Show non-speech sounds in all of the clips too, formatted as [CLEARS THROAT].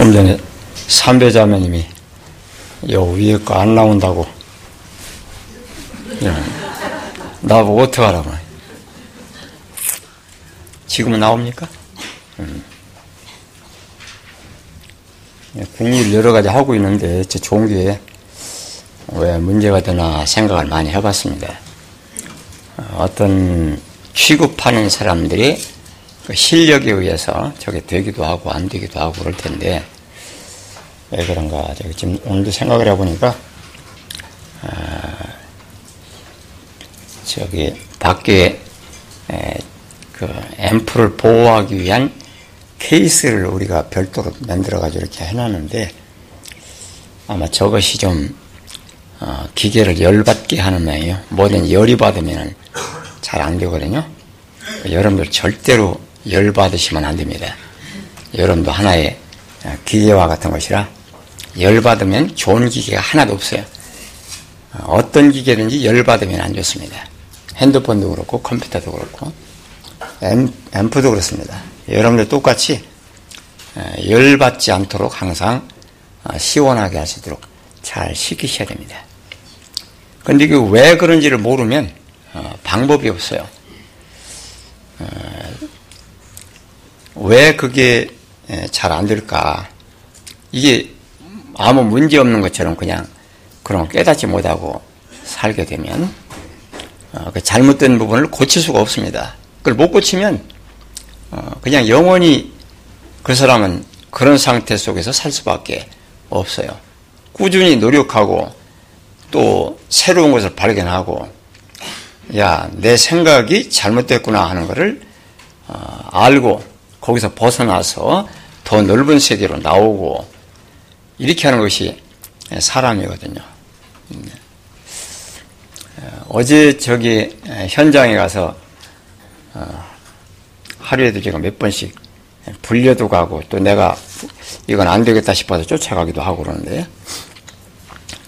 좀 전에 삼배자매님이 요 위에 거 안 나온다고 예. 나보고 어떡하라고 지금은 나옵니까? 음. 예, 국리를 여러 가지 하고 있는데 저 종교에 왜 문제가 되나 생각을 많이 해봤습니다. 어떤 취급하는 사람들이 그 실력에 의해서 저게 되기도 하고 안 되기도 하고 그럴 텐데 왜 그런가 저기 지금 오늘도 생각을 해보니까 아, 저기 밖에 에, 그 앰프를 보호하기 위한 케이스를 우리가 별도로 만들어가지고 이렇게 해놨는데 아마 저것이 좀 어, 기계를 열받게 하는 모양이에요. 뭐든 열이 받으면 잘 안 되거든요. 여러분들 절대로 열 받으시면 안 됩니다. 여러분도 하나의 기계와 같은 것이라 열 받으면 좋은 기계가 하나도 없어요. 어떤 기계든지 열 받으면 안 좋습니다. 핸드폰도 그렇고 컴퓨터도 그렇고 앰프도 그렇습니다. 여러분들 똑같이 열 받지 않도록 항상 어, 시원하게 하시도록 잘 시키셔야 됩니다. 근데 그왜 그런지를 모르면 어, 방법이 없어요. 어, 왜 그게 잘 안 될까? 이게 아무 문제 없는 것처럼 그냥 그런 깨닫지 못하고 살게 되면 그 잘못된 부분을 고칠 수가 없습니다. 그걸 못 고치면 그냥 영원히 그 사람은 그런 상태 속에서 살 수밖에 없어요. 꾸준히 노력하고 또 새로운 것을 발견하고 야, 내 생각이 잘못됐구나 하는 것을 어, 알고 거기서 벗어나서 더 넓은 세계로 나오고 이렇게 하는 것이 사람이거든요. 음. 어, 어제 저기 현장에 가서 어, 하루에도 제가 몇 번씩 불려도 가고 또 내가 이건 안 되겠다 싶어서 쫓아가기도 하고 그러는데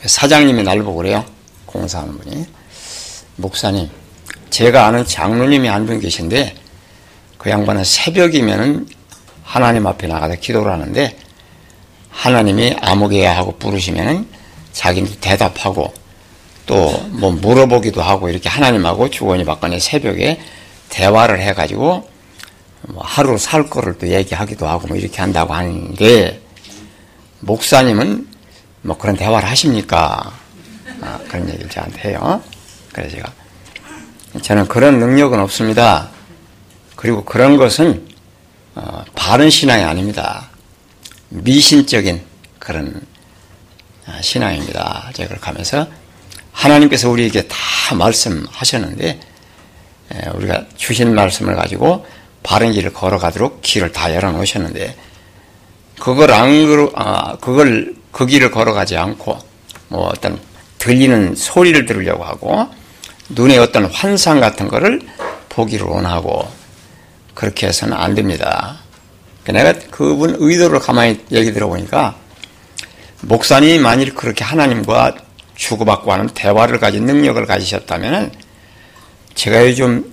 사장님이 날 보고 그래요. 공사하는 분이. 목사님, 제가 아는 장로님이 한 분 계신데 그 양반은 새벽이면은 하나님 앞에 나가서 기도를 하는데 하나님이 아무개야 하고 부르시면은 자기는 대답하고 또 뭐 물어보기도 하고 이렇게 하나님하고 주거니 받거니 새벽에 대화를 해가지고 뭐 하루 살 거를 또 얘기하기도 하고 뭐 이렇게 한다고 하는데 목사님은 뭐 그런 대화를 하십니까? 아, 그런 얘기를 저한테 해요. 그래서 제가 저는 그런 능력은 없습니다. 그리고 그런 것은 어, 바른 신앙이 아닙니다. 미신적인 그런 아, 신앙입니다. 제가 그렇게 하면서 하나님께서 우리에게 다 말씀하셨는데 우리가 주신 말씀을 가지고 바른 길을 걸어가도록 길을 다 열어놓으셨는데 그걸 안 그러, 아, 그걸 그 길을 걸어가지 않고 뭐 어떤 들리는 소리를 들으려고 하고 눈에 어떤 환상 같은 거를 보기를 원하고 그렇게 해서는 안 됩니다. 내가 그분 의도를 가만히 얘기 들어보니까 목사님이 만일 그렇게 하나님과 주고받고 하는 대화를 가진 능력을 가지셨다면 제가 요즘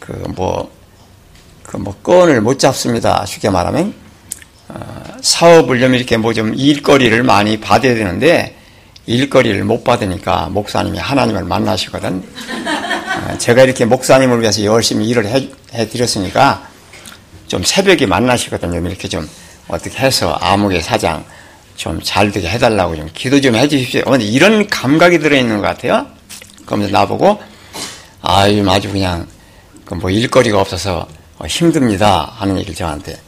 그뭐 그 뭐 건을 못 잡습니다. 쉽게 말하면 어, 사업을 좀 이렇게 뭐 좀 일거리를 많이 받아야 되는데 일거리를 못 받으니까 목사님이 하나님을 만나시거든. 어, 제가 이렇게 목사님을 위해서 열심히 일을 해, 해드렸으니까 좀 새벽에 만나시거든요. 이렇게 좀 어떻게 해서 암흑의 사장 좀 잘 되게 해달라고 좀 기도 좀 해주십시오. 근데 이런 감각이 들어있는 것 같아요. 그러면서 나보고 아유 아주 그냥 그뭐 일거리가 없어서 힘듭니다 하는 얘기를 저한테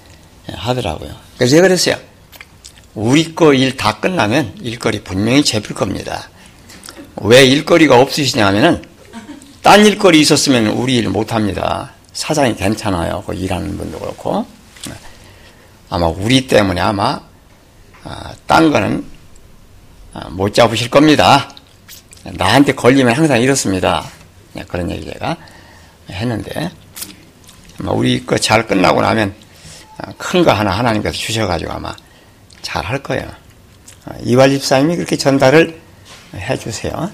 하더라고요. 그래서 제가 그랬어요. 우리 거 일 다 끝나면 일거리 분명히 잡힐 겁니다. 왜 일거리가 없으시냐 하면은 딴 일거리 있었으면 우리 일 못합니다. 사장이 괜찮아요. 그 일하는 분도 그렇고. 아마 우리 때문에 아마 아, 딴 거는 아, 못 잡으실 겁니다. 나한테 걸리면 항상 이렇습니다. 네, 그런 얘기 제가 했는데 우리 거 잘 끝나고 나면 어, 큰거 하나 하나님께서 주셔가지고 아마 잘 할 거예요. 어, 이발 집사님이 그렇게 전달을 해주세요.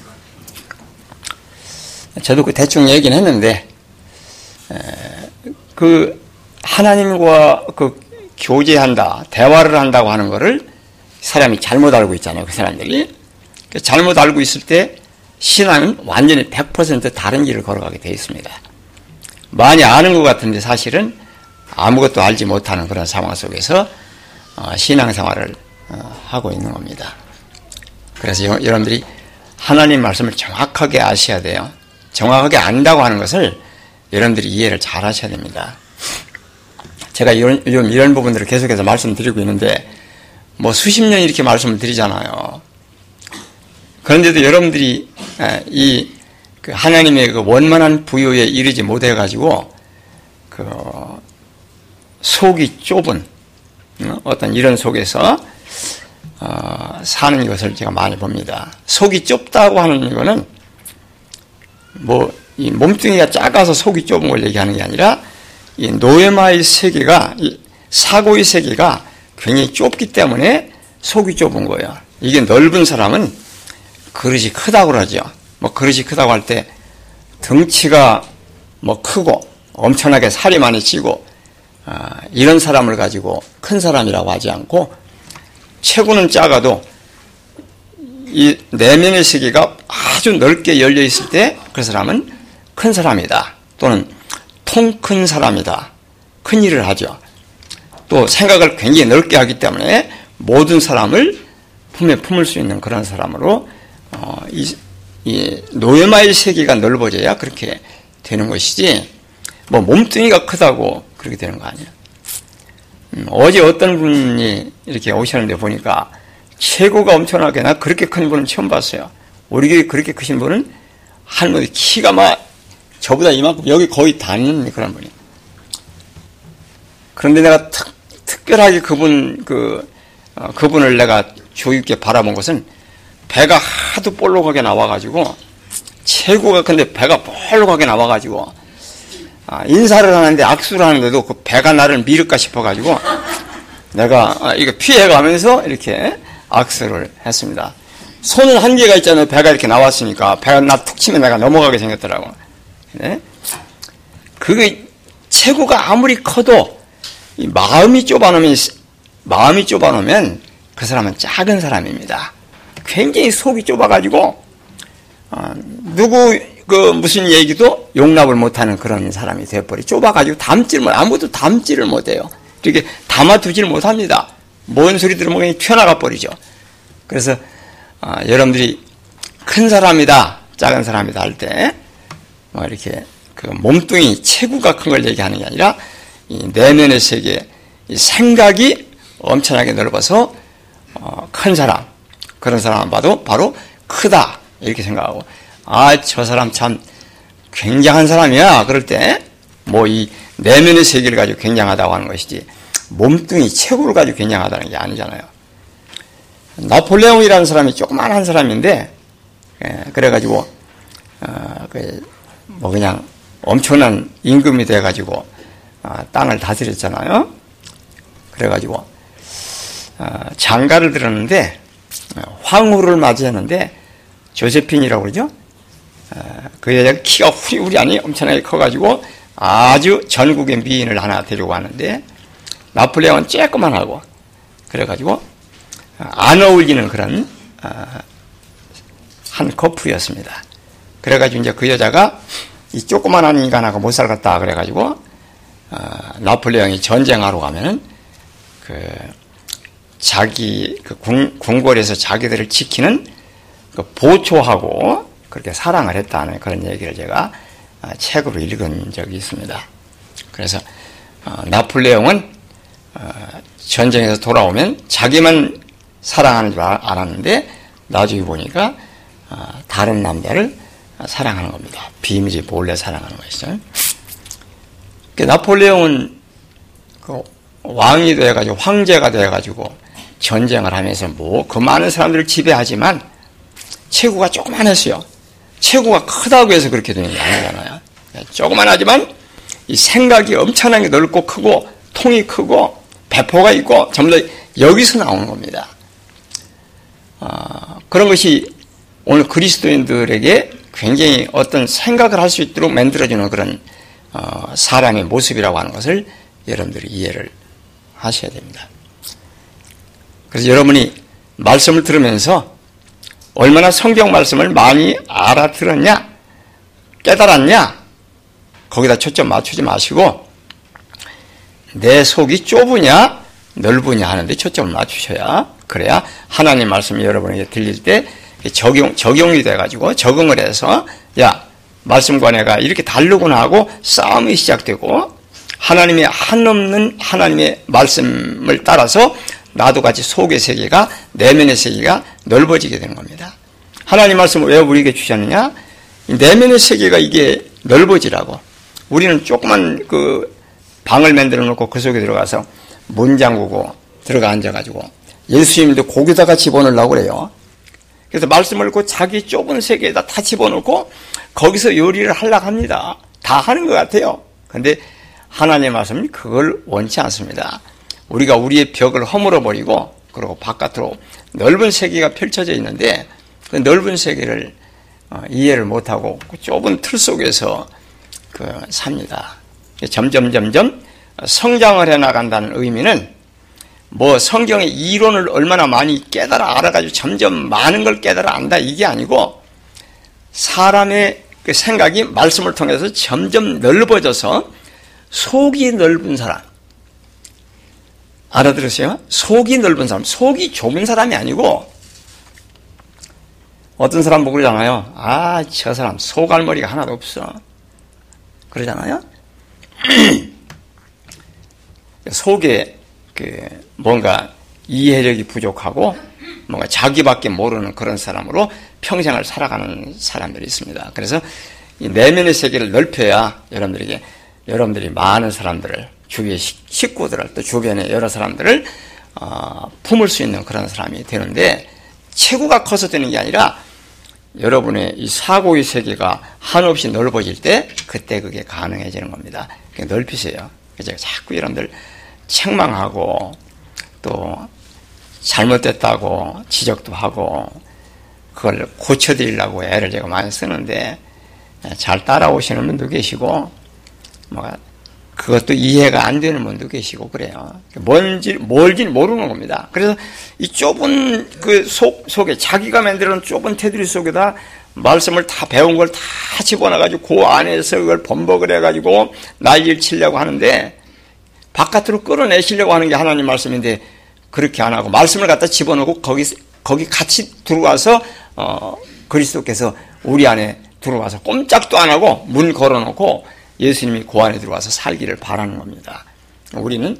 저도 그 대충 얘기는 했는데, 그 하나님과 그 교제한다, 대화를 한다고 하는 것을 사람이 잘못 알고 있잖아요. 그 사람들이. 그 잘못 알고 있을 때 신앙은 완전히 100% 다른 길을 걸어가게 되어 있습니다. 많이 아는 것 같은데 사실은 아무것도 알지 못하는 그런 상황 속에서 어, 신앙생활을 어, 하고 있는 겁니다. 그래서 여러분들이 하나님 말씀을 정확하게 아셔야 돼요. 정확하게 안다고 하는 것을 여러분들이 이해를 잘 하셔야 됩니다. 제가 이런, 이런 부분들을 계속해서 말씀드리고 있는데, 뭐 수십 년 이렇게 말씀을 드리잖아요. 그런데도 여러분들이 이그 하나님의 그 원만한 부여에 이르지 못해 가지고, 그 속이 좁은 어, 어떤 이런 속에서 어, 사는 것을 제가 많이 봅니다. 속이 좁다고 하는 이거는 뭐 이 몸뚱이가 작아서 속이 좁은 걸 얘기하는 게 아니라 이 노예마의 세계가 이 사고의 세계가 굉장히 좁기 때문에 속이 좁은 거예요. 이게 넓은 사람은 그릇이 크다고 그러죠. 뭐 그릇이 크다고 할 때 등치가 뭐 크고 엄청나게 살이 많이 찌고 아, 이런 사람을 가지고 큰 사람이라고 하지 않고 체구는 작아도 이 내면의 세계가 아주 넓게 열려 있을 때 그 사람은 큰 사람이다. 또는 통 큰 사람이다. 큰 일을 하죠. 또 생각을 굉장히 넓게 하기 때문에 모든 사람을 품에 품을 수 있는 그런 사람으로 어, 이, 이 노예마의 세계가 넓어져야 그렇게 되는 것이지 뭐 몸뚱이가 크다고 그렇게 되는 거 아니에요. 음, 어제 어떤 분이 이렇게 오셨는데 보니까 체구가 엄청나게 나 그렇게 큰 분은 처음 봤어요. 우리 교회 그렇게 크신 분은 할머니 키가 막 저보다 이만큼 여기 거의 닿는 그런 분이. 그런데 내가 특, 특별하게 그분 그 어, 그분을 내가 주의 깊게 바라본 것은 배가 하도 볼록하게 나와가지고 체구가 근데 배가 볼록하게 나와가지고 아, 인사를 하는데 악수를 하는데도 그 배가 나를 미를까 싶어가지고 내가 아, 이거 피해가면서 이렇게 악수를 했습니다. 손은 한 개가 있잖아요. 배가 이렇게 나왔으니까 배가 나 툭 치면 내가 넘어가게 생겼더라고. 네? 그게 체구가 아무리 커도 마음이 좁아놓으면 마음이 좁아놓으면 그 사람은 작은 사람입니다. 굉장히 속이 좁아가지고 어, 누구 그 무슨 얘기도 용납을 못하는 그런 사람이 되어버리. 좁아가지고 담지를 못, 아무도 담지를 못해요. 이렇게 담아두지를 못합니다. 뭔 소리 들으면 그냥 튀어나가 버리죠. 그래서 어, 여러분들이 큰 사람이다, 작은 사람이다 할 때, 뭐 이렇게 그 몸뚱이 체구가 큰 걸 얘기하는 게 아니라 이 내면의 세계, 이 생각이 엄청나게 넓어서 어, 큰 사람, 그런 사람 봐도 바로 크다 이렇게 생각하고 아, 저 사람 참 굉장한 사람이야. 그럴 때, 뭐, 이 내면의 세계를 가지고 굉장하다고 하는 것이지, 몸뚱이 체구를 가지고 굉장하다는 게 아니잖아요. 나폴레옹이라는 사람이 조그만한 사람인데, 예, 그래가지고, 어, 그, 뭐, 그냥 엄청난 임금이 돼가지고, 어, 땅을 다스렸잖아요. 그래가지고, 어, 장가를 들었는데, 어, 황후를 맞이했는데, 조세핀이라고 그러죠? 그 여자가 키가 후리후리 하니 엄청나게 커가지고 아주 전국의 미인을 하나 데리고 왔는데 나폴레옹은 쬐끄만하고 그래가지고 안 어울리는 그런 아, 한 커플이었습니다. 그래가지고 이제 그 여자가 이 조그만한 인간하고 못 살겠다 그래가지고 아, 나폴레옹이 전쟁하러 가면은 그 자기 그 궁, 궁궐에서 자기들을 지키는 그 보초하고 그렇게 사랑을 했다는 그런 얘기를 제가 아, 책으로 읽은 적이 있습니다. 그래서 어, 나폴레옹은 어, 전쟁에서 돌아오면 자기만 사랑하는 줄 알았는데 나중에 보니까 어, 다른 남자를 사랑하는 겁니다. 비밀이 몰래 사랑하는 것이죠. 그 나폴레옹은 그 왕이 되어가지고 황제가 되어가지고 전쟁을 하면서 뭐 그 많은 사람들을 지배하지만 체구가 조그만했어요. 체구가 크다고 해서 그렇게 되는 게 아니잖아요. 조그만하지만 이 생각이 엄청나게 넓고 크고 통이 크고 배포가 있고 전부 다 여기서 나오는 겁니다. 어, 그런 것이 오늘 그리스도인들에게 굉장히 어떤 생각을 할 수 있도록 만들어주는 그런 어, 사람의 모습이라고 하는 것을 여러분들이 이해를 하셔야 됩니다. 그래서 여러분이 말씀을 들으면서 얼마나 성경 말씀을 많이 알아들었냐, 깨달았냐, 거기다 초점 맞추지 마시고, 내 속이 좁으냐, 넓으냐 하는데 초점을 맞추셔야, 그래야 하나님 말씀이 여러분에게 들릴 때 적용, 적용이 돼가지고 적응을 해서, 야, 말씀과 내가 이렇게 다르구나 하고 싸움이 시작되고, 하나님의 한없는 하나님의 말씀을 따라서 나도 같이 속의 세계가 내면의 세계가 넓어지게 되는 겁니다. 하나님 말씀을 왜 우리에게 주셨느냐? 내면의 세계가 이게 넓어지라고. 우리는 조그만 그 방을 만들어 놓고 그 속에 들어가서 문 잠그고 들어가 앉아가지고 예수님도 거기다가 집어넣으려고 그래요. 그래서 말씀을 그 자기 좁은 세계에다 다 집어넣고 거기서 요리를 하려고 합니다. 다 하는 것 같아요. 근데 하나님의 말씀은 그걸 원치 않습니다. 우리가 우리의 벽을 허물어 버리고 그리고 바깥으로 넓은 세계가 펼쳐져 있는데 그 넓은 세계를 어, 이해를 못하고 그 좁은 틀 속에서 그 삽니다. 점점 점점 성장을 해 나간다는 의미는 뭐 성경의 이론을 얼마나 많이 깨달아 알아가지고 점점 많은 걸 깨달아 안다 이게 아니고 사람의 그 생각이 말씀을 통해서 점점 넓어져서 속이 넓은 사람 알아들으세요? 속이 넓은 사람, 속이 좁은 사람이 아니고 어떤 사람 보고 그러잖아요. 아, 저 사람 속알머리가 하나도 없어. 그러잖아요. [CLEARS THROAT] 속에 그 뭔가 이해력이 부족하고 뭔가 자기밖에 모르는 그런 사람으로 평생을 살아가는 사람들이 있습니다. 그래서 이 내면의 세계를 넓혀야 여러분들에게 여러분들이 많은 사람들을 주위의 식구들을 또 주변의 여러 사람들을 어, 품을 수 있는 그런 사람이 되는데 체구가 커서 되는 게 아니라 여러분의 이 사고의 세계가 한없이 넓어질 때 그때 그게 가능해지는 겁니다. 넓히세요. 그래서 자꾸 여러분들 책망하고 또 잘못됐다고 지적도 하고 그걸 고쳐드리려고 애를 제가 많이 쓰는데 잘 따라오시는 분도 계시고 뭐 그것도 이해가 안 되는 분도 계시고 그래요. 뭔지 뭘지 모르는 겁니다. 그래서 이 좁은 그 속 속에 자기가 만들어 놓은 좁은 테두리 속에다 말씀을 다 배운 걸 다 집어넣어가지고 그 안에서 그걸 번복을 해가지고 난리를 치려고 하는데 바깥으로 끌어내시려고 하는 게 하나님 말씀인데 그렇게 안 하고 말씀을 갖다 집어넣고 거기 거기 같이 들어와서 어 그리스도께서 우리 안에 들어와서 꼼짝도 안 하고 문 걸어놓고 예수님이 고 안에 들어와서 살기를 바라는 겁니다. 우리는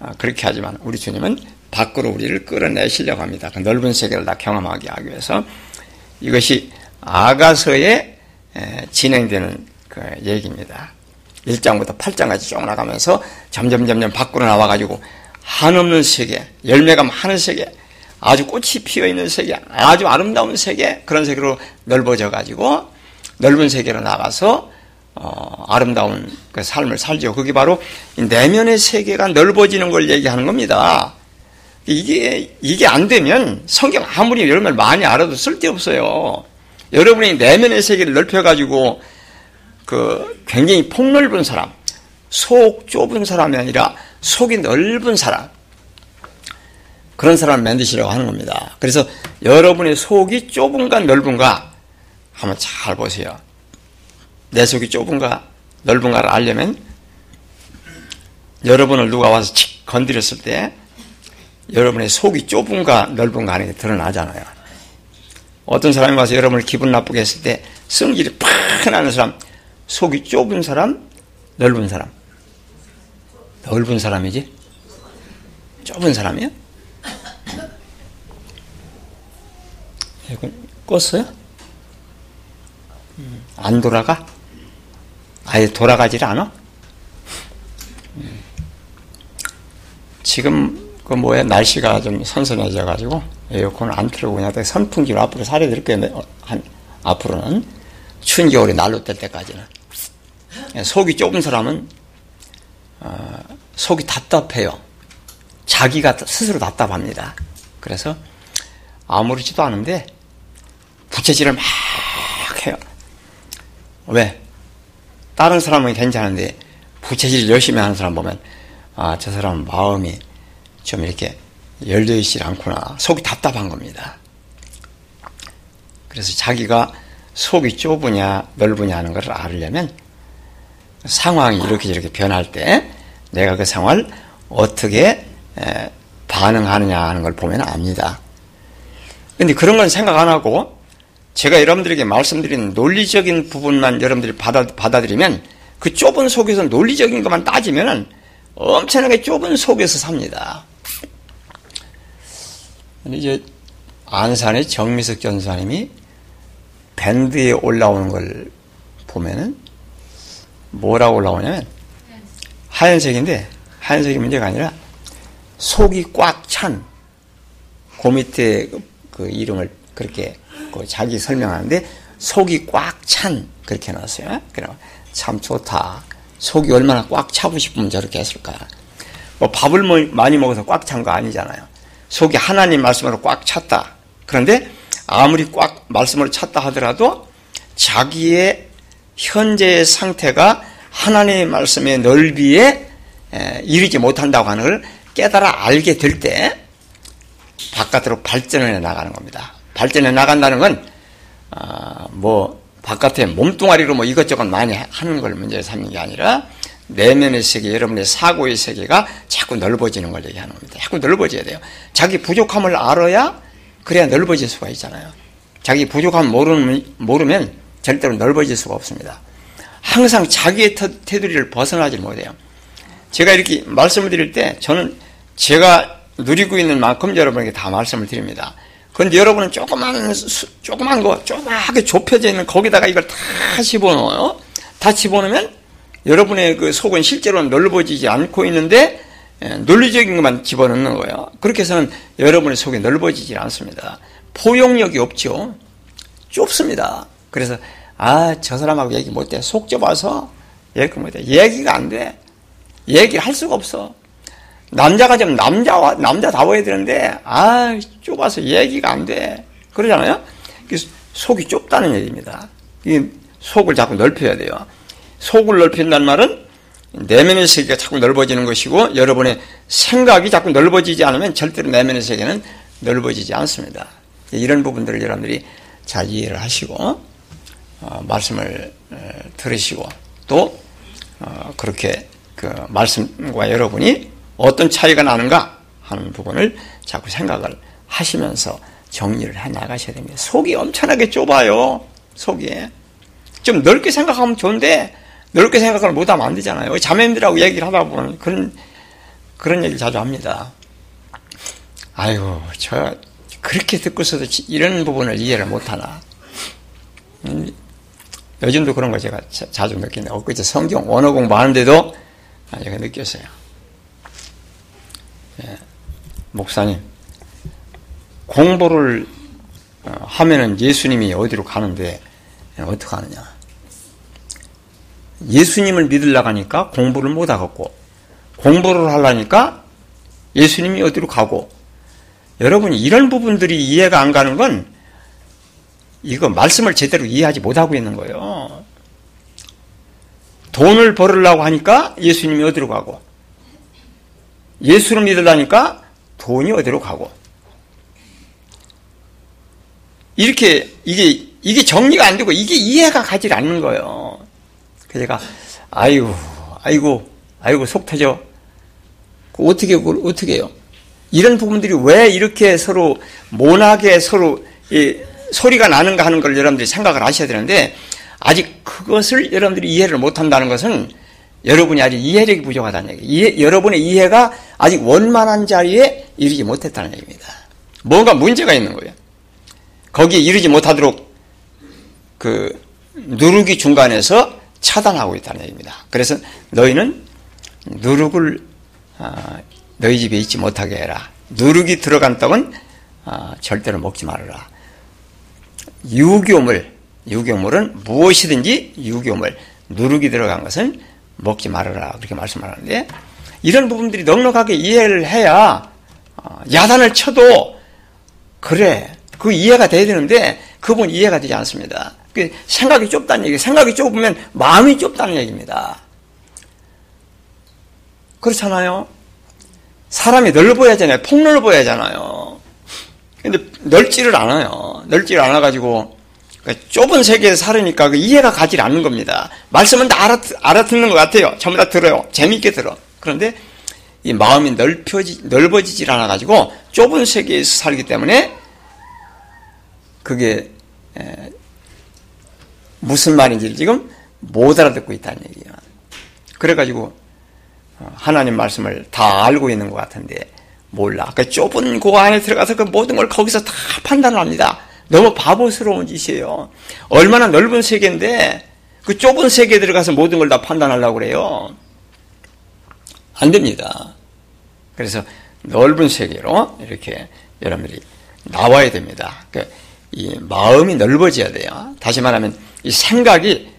아, 그렇게 하지만 우리 주님은 밖으로 우리를 끌어내시려고 합니다. 그 넓은 세계를 다 경험하게 하기 위해서 이것이 아가서에 진행되는 그 얘기입니다. 1장부터 8장까지 쭉 나가면서 점점 점점 밖으로 나와가지고 한없는 세계, 열매가 많은 세계, 아주 꽃이 피어 있는 세계, 아주 아름다운 세계, 그런 세계로 넓어져 가지고 넓은 세계로 나가서 어, 아름다운 그 삶을 살죠. 그게 바로 내면의 세계가 넓어지는 걸 얘기하는 겁니다. 이게 이게 안 되면 성경 아무리 여러분 많이 알아도 쓸데없어요. 여러분이 내면의 세계를 넓혀가지고 그 굉장히 폭넓은 사람, 속 좁은 사람이 아니라 속이 넓은 사람, 그런 사람을 만드시려고 하는 겁니다. 그래서 여러분의 속이 좁은가 넓은가 한번 잘 보세요. 내 속이 좁은가 넓은가를 알려면 여러분을 누가 와서 칙 건드렸을 때 여러분의 속이 좁은가 넓은가 하는 게 드러나잖아요. 어떤 사람이 와서 여러분을 기분 나쁘게 했을 때 성질이 팍 나는 사람, 속이 좁은 사람, 넓은 사람. 넓은 사람이지? 좁은 사람이요? 이건 껐어요? 안 돌아가? 아예 돌아가질 않아? 지금 그 뭐야 날씨가 좀 선선해져 가지고 에어컨을 안 틀고 그냥 선풍기로 앞으로 살려드릴 거예요. 한 앞으로는 추운 겨울에 날로 뗄 때까지는 속이 좁은 사람은 어, 속이 답답해요. 자기가 스스로 답답합니다. 그래서 아무렇지도 않은데 부채질을 막 해요. 왜? 다른 사람은 괜찮은데 부채질 열심히 하는 사람 보면 아 저 사람은 마음이 좀 이렇게 열려 있질 않구나. 속이 답답한 겁니다. 그래서 자기가 속이 좁으냐 넓으냐 하는 것을 알으려면 상황이 이렇게 저렇게 변할 때 내가 그 상황을 어떻게 반응하느냐 하는 걸 보면 압니다. 근데 그런 건 생각 안 하고 제가 여러분들에게 말씀드린 논리적인 부분만 여러분들이 받아, 받아들이면 그 좁은 속에서 논리적인 것만 따지면 엄청나게 좁은 속에서 삽니다. 이제 안산의 정미석 전사님이 밴드에 올라오는 걸 보면은 뭐라고 올라오냐면 하얀색인데 하얀색이 문제가 아니라 속이 꽉 찬 그 밑에 그, 그 이름을 그렇게 그 자기 설명하는데 속이 꽉 찬 그렇게 해놨어요. 그럼 참 좋다. 속이 얼마나 꽉 차고 싶으면 저렇게 했을까. 뭐 밥을 뭐 많이 먹어서 꽉 찬 거 아니잖아요. 속이 하나님 말씀으로 꽉 찼다. 그런데 아무리 꽉 말씀을 찾다 하더라도 자기의 현재의 상태가 하나님의 말씀의 넓이에 이르지 못한다고 하는 걸 깨달아 알게 될 때 바깥으로 발전해 나가는 겁니다. 발전해 나간다는 건, 아, 뭐, 바깥에 몸뚱아리로 뭐 이것저것 많이 하는 걸 문제 삼는 게 아니라 내면의 세계, 여러분의 사고의 세계가 자꾸 넓어지는 걸 얘기하는 겁니다. 자꾸 넓어져야 돼요. 자기 부족함을 알아야 그래야 넓어질 수가 있잖아요. 자기 부족함 모르면, 모르면 절대로 넓어질 수가 없습니다. 항상 자기의 테두리를 벗어나지 못해요. 제가 이렇게 말씀을 드릴 때 저는 제가 누리고 있는 만큼 여러분에게 다 말씀을 드립니다. 그런데 여러분은 조그만, 조그만 거, 조그맣게 좁혀져 있는 거기다가 이걸 다 집어넣어요. 다 집어넣으면 여러분의 그 속은 실제로 넓어지지 않고 있는데 예, 논리적인 것만 집어넣는 거예요. 그렇게 해서는 여러분의 속이 넓어지지 않습니다. 포용력이 없죠. 좁습니다. 그래서 아 저 사람하고 얘기 못해. 속 좁아서 얘기 못해. 얘기가 안 돼. 얘기할 수가 없어. 남자가 좀 남자와 남자다워야 되는데 아 좁아서 얘기가 안 돼. 그러잖아요. 속이 좁다는 얘기입니다. 이 속을 자꾸 넓혀야 돼요. 속을 넓힌다는 말은 내면의 세계가 자꾸 넓어지는 것이고 여러분의 생각이 자꾸 넓어지지 않으면 절대로 내면의 세계는 넓어지지 않습니다. 이런 부분들을 여러분들이 잘 이해를 하시고 어, 말씀을 들으시고 또 어, 그렇게 그 말씀과 여러분이 어떤 차이가 나는가 하는 부분을 자꾸 생각을 하시면서 정리를 해 나가셔야 됩니다. 속이 엄청나게 좁아요. 속이 좀 넓게 생각하면 좋은데 넓게 생각을 못하면 안 되잖아요. 자매님들하고 얘기를 하다 보면 그런, 그런 얘기를 자주 합니다. 아이고, 저, 그렇게 듣고서도 이런 부분을 이해를 못하나. 음, 요즘도 그런 거 제가 자 주 느끼는데, 엊그제 성경 원어 공부하는데도 제가 느꼈어요. 예, 목사님, 공부를 어, 하면은 예수님이 어디로 가는데, 어떻게 하느냐. 예수님을 믿으려고 하니까 공부를 못 하겠고 공부를 하려니까 예수님이 어디로 가고 여러분이 이런 부분들이 이해가 안 가는 건 이거 말씀을 제대로 이해하지 못하고 있는 거예요. 돈을 벌으려고 하니까 예수님이 어디로 가고 예수를 믿으려니까 돈이 어디로 가고 이렇게 이게 이게 정리가 안 되고 이게 이해가 가지 않는 거예요. 그래서 제가 아이고 아이고 아이고 속 터져. 어떻게 어떻게 해요? 이런 부분들이 왜 이렇게 서로 모나게 서로 소리가 나는가 하는 걸 여러분들이 생각을 하셔야 되는데 아직 그것을 여러분들이 이해를 못한다는 것은 여러분이 아직 이해력이 부족하다는 얘기. 이해, 여러분의 이해가 아직 원만한 자리에 이르지 못했다는 얘기입니다. 뭔가 문제가 있는 거예요. 거기에 이르지 못하도록 그 누르기 중간에서 차단하고 있다는 얘기입니다. 그래서 너희는 누룩을 아, 너희 집에 있지 못하게 해라. 누룩이 들어간 떡은 아, 절대로 먹지 말아라. 유교물, 유교물은 무엇이든지 유교물, 누룩이 들어간 것은 먹지 말아라. 그렇게 말씀하는데 이런 부분들이 넉넉하게 이해를 해야 아, 야단을 쳐도 그래 그 이해가 돼야 되는데 그분 이해가 되지 않습니다. 그 생각이 좁다는 얘기. 생각이 좁으면 마음이 좁다는 얘기입니다. 그렇잖아요. 사람이 넓어야 하잖아요. 폭넓어야 하잖아요. 근데 넓지를 않아요. 넓지를 않아가지고 그러니까 좁은 세계에 살으니까 그 이해가 가지 않는 겁니다. 말씀은 다 알아, 알아듣는 것 같아요. 전부 다 들어요. 재밌게 들어. 그런데 이 마음이 넓혀지, 넓어지질 않아가지고 좁은 세계에서 살기 때문에 그게 에, 무슨 말인지 지금 못 알아듣고 있다는 얘기예요. 그래가지고 어, 하나님 말씀을 다 알고 있는 것 같은데 몰라. 그 좁은 그 안에 들어가서 그 모든 걸 거기서 다 판단을 합니다. 너무 바보스러운 짓이에요. 얼마나 넓은 세계인데 그 좁은 세계에 들어가서 모든 걸 다 판단하려고 그래요. 안 됩니다. 그래서 넓은 세계로 이렇게 여러분들이 나와야 됩니다. 그러니까 이 마음이 넓어져야 돼요. 다시 말하면 이 생각이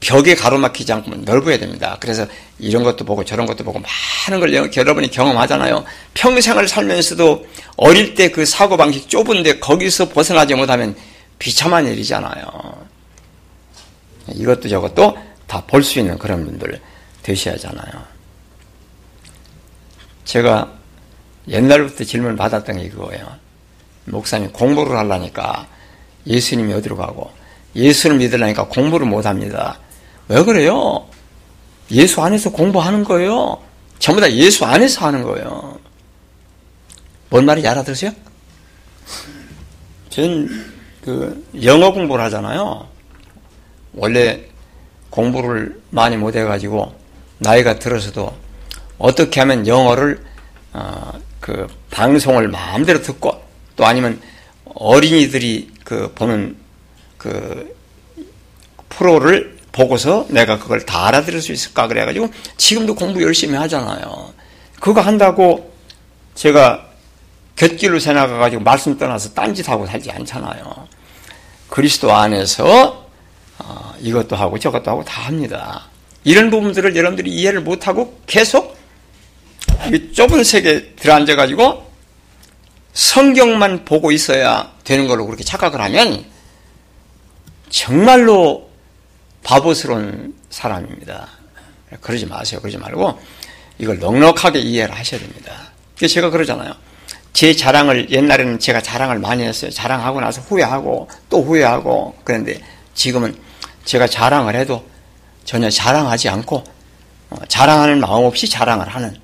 벽에 가로막히지 않고 넓어야 됩니다. 그래서 이런 것도 보고 저런 것도 보고 많은 걸 여러분이 경험하잖아요. 평생을 살면서도 어릴 때 그 사고방식 좁은데 거기서 벗어나지 못하면 비참한 일이잖아요. 이것도 저것도 다 볼 수 있는 그런 분들 되셔야 하잖아요. 제가 옛날부터 질문 받았던 게 그거예요. 목사님 공부를 하려니까 예수님이 어디로 가고 예수를 믿으려니까 공부를 못 합니다. 왜 그래요? 예수 안에서 공부하는 거예요. 전부 다 예수 안에서 하는 거예요. 뭔 말인지 알아들으세요? 전 그 영어 공부를 하잖아요. 원래 공부를 많이 못 해가지고 나이가 들어서도 어떻게 하면 영어를 어, 그 방송을 마음대로 듣고 또 아니면 어린이들이 그 보는 그 프로를 보고서 내가 그걸 다 알아들을 수 있을까 그래가지고 지금도 공부 열심히 하잖아요. 그거 한다고 제가 곁길로 새나가가지고 말씀 떠나서 딴짓하고 살지 않잖아요. 그리스도 안에서 어, 이것도 하고 저것도 하고 다 합니다. 이런 부분들을 여러분들이 이해를 못하고 계속 이 좁은 세계에 들어앉아가지고 성경만 보고 있어야 되는 걸로 그렇게 착각을 하면 정말로 바보스러운 사람입니다. 그러지 마세요. 그러지 말고 이걸 넉넉하게 이해를 하셔야 됩니다. 제가 그러잖아요. 제 자랑을 옛날에는 제가 자랑을 많이 했어요. 자랑하고 나서 후회하고 또 후회하고 그런데 지금은 제가 자랑을 해도 전혀 자랑하지 않고 어, 자랑하는 마음 없이 자랑을 하는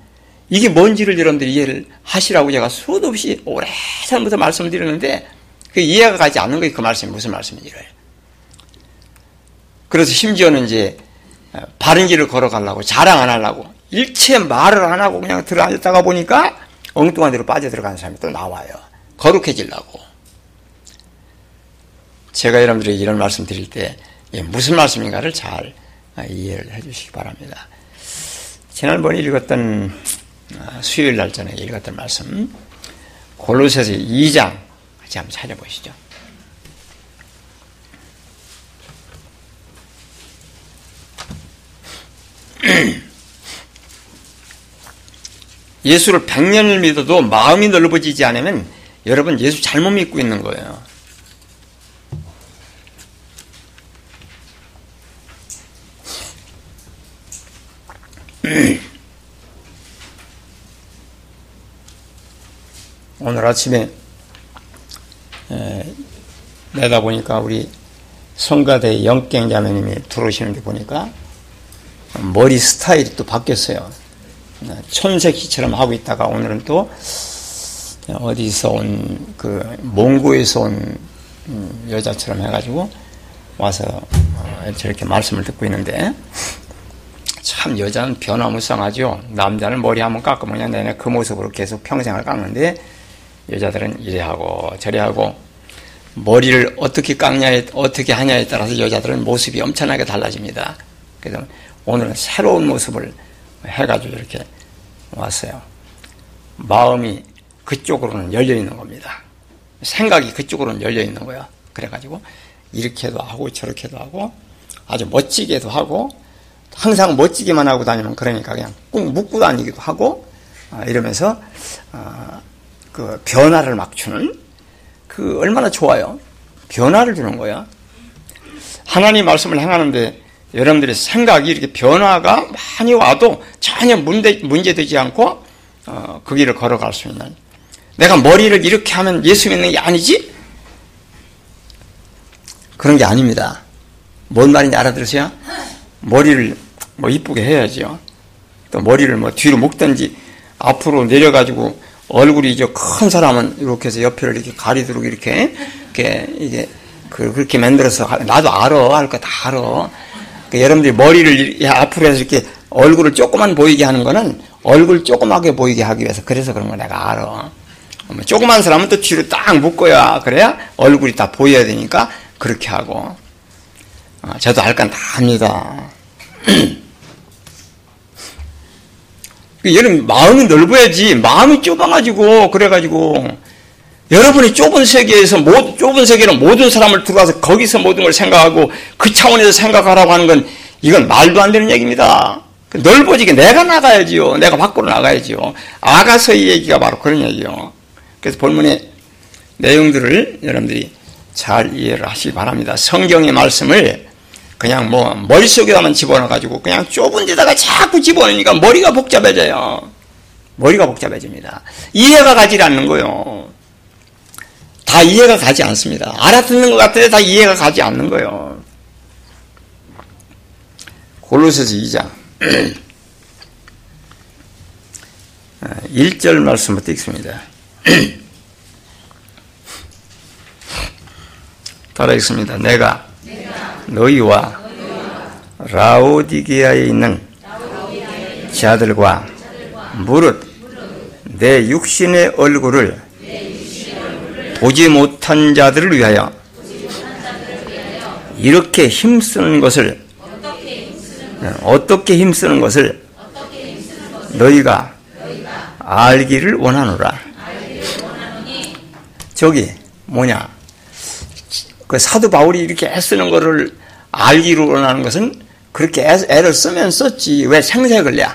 이게 뭔지를 여러분들이 이해를 하시라고 제가 수도 없이 오래전부터 말씀을 드렸는데 그 이해가 가지 않는 게 그 말씀이 무슨 말씀인지를. 그래서 심지어는 이제 어, 바른 길을 걸어가려고 자랑 안 하려고 일체 말을 안 하고 그냥 들어앉았다가 보니까 엉뚱한 데로 빠져들어가는 사람이 또 나와요. 거룩해지려고. 제가 여러분들에게 이런 말씀 드릴 때 무슨 말씀인가를 잘 이해를 해 주시기 바랍니다. 지난번에 읽었던 아, 수요일 날 전에 읽었던 말씀 골로새서 2장 같이 한번 찾아보시죠. [CLEARS THROAT] 예수를 100년을 믿어도 마음이 넓어지지 않으면 여러분 예수 잘못 믿고 있는 거예요. [CLEARS THROAT] 오늘 아침에 내다 보니까 우리 성가대 영갱 자매님이 들어오시는데 보니까 머리 스타일이 또 바뀌었어요. 천색희처럼 하고 있다가 오늘은 또 어디서 온 그 몽고에서 온 음, 여자처럼 해가지고 와서 어, 저렇게 말씀을 듣고 있는데 참 여자는 변화무쌍하죠. 남자는 머리 한번 깎으면 그냥 내내 그 모습으로 계속 평생을 깎는데 여자들은 이래 하고 저래 하고 머리를 어떻게 깎냐에 어떻게 하냐에 따라서 여자들은 모습이 엄청나게 달라집니다. 그래서 오늘은 새로운 모습을 해가지고 이렇게 왔어요. 마음이 그쪽으로는 열려 있는 겁니다. 생각이 그쪽으로는 열려 있는 거야. 그래가지고 이렇게도 하고 저렇게도 하고 아주 멋지게도 하고 항상 멋지게만 하고 다니면 그러니까 그냥 꾹 묶고 다니기도 하고 아, 이러면서 아, 그 변화를 막 주는 그 얼마나 좋아요. 변화를 주는 거야. 하나님 말씀을 행하는데 여러분들의 생각이 이렇게 변화가 많이 와도 전혀 문제, 문제되지 않고 어, 그 길을 걸어갈 수 있는 내가 머리를 이렇게 하면 예수 믿는 게 아니지? 그런 게 아닙니다. 뭔 말인지 알아들으세요? 머리를 뭐 이쁘게 해야지요. 또 머리를 뭐 뒤로 묶든지 앞으로 내려가지고 얼굴이 이제 큰 사람은 이렇게 해서 옆에를 이렇게 가리도록 이렇게 이렇게 이게 그 그렇게 만들어서 나도 알아 할 거 다 알아. 그러니까 여러분들이 머리를 앞으로 해서 이렇게 얼굴을 조그만 보이게 하는 거는 얼굴 조그맣게 보이게 하기 위해서 그래서 그런 거 내가 알아. 뭐 조그만 사람은 또 뒤로 딱 묶어야 그래야 얼굴이 다 보여야 되니까 그렇게 하고. 어, 저도 알건다 합니다. [CLEARS THROAT] 여러분 마음이 넓어야지 마음이 좁아가지고 그래가지고 여러분이 좁은 세계에서 모, 좁은 세계로 모든 사람을 들어와서 거기서 모든 걸 생각하고 그 차원에서 생각하라고 하는 건 이건 말도 안 되는 얘기입니다. 넓어지게 내가 나가야지요. 내가 밖으로 나가야지요. 아가서의 얘기가 바로 그런 얘기요. 그래서 본문의 내용들을 여러분들이 잘 이해를 하시기 바랍니다. 성경의 말씀을 그냥 뭐 머릿속에다만 집어넣어가지고 그냥 좁은 데다가 자꾸 집어넣으니까 머리가 복잡해져요. 머리가 복잡해집니다. 이해가 가지 않는 거요. 다 이해가 가지 않습니다. 알아듣는 것 같은데 다 이해가 가지 않는 거요. 골로새서 2장 1절 말씀부터 읽습니다. 따라 읽습니다. 내가 너희와 라오디게아에 있는 자들과 무릇 내 육신의 얼굴을 보지 못한 자들을 위하여 이렇게 힘쓰는 것을 어떻게 힘쓰는 것을 너희가 알기를 원하노라. 저기 뭐냐 그 사도 바울이 이렇게 애쓰는 것을 알기로 원하는 것은 그렇게 애를 쓰면 썼지 왜 생색을 내?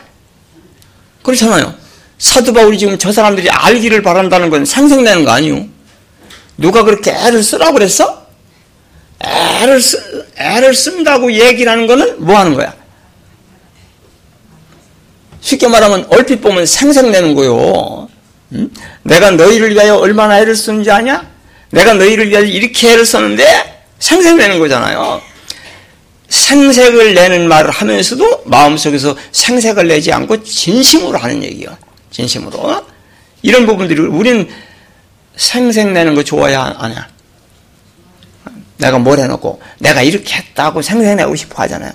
그렇잖아요. 사도 바울이 지금 저 사람들이 알기를 바란다는 건 생색내는 거 아니요? 누가 그렇게 애를 쓰라고 그랬어? 애를 쓰, 애를 쓴다고 얘기를 하는 거는 뭐 하는 거야? 쉽게 말하면 얼핏 보면 생색내는 거요. 응? 내가 너희를 위하여 얼마나 애를 쓰는지 아냐? 내가 너희를 위하여 이렇게 애를 썼는데 생색을 내는 거잖아요. 생색을 내는 말을 하면서도 마음속에서 생색을 내지 않고 진심으로 하는 얘기요. 진심으로. 이런 부분들이 우리는 생색 내는 거 좋아야 하냐? 내가 뭘 해놓고 내가 이렇게 했다고 생색내고 싶어 하잖아요.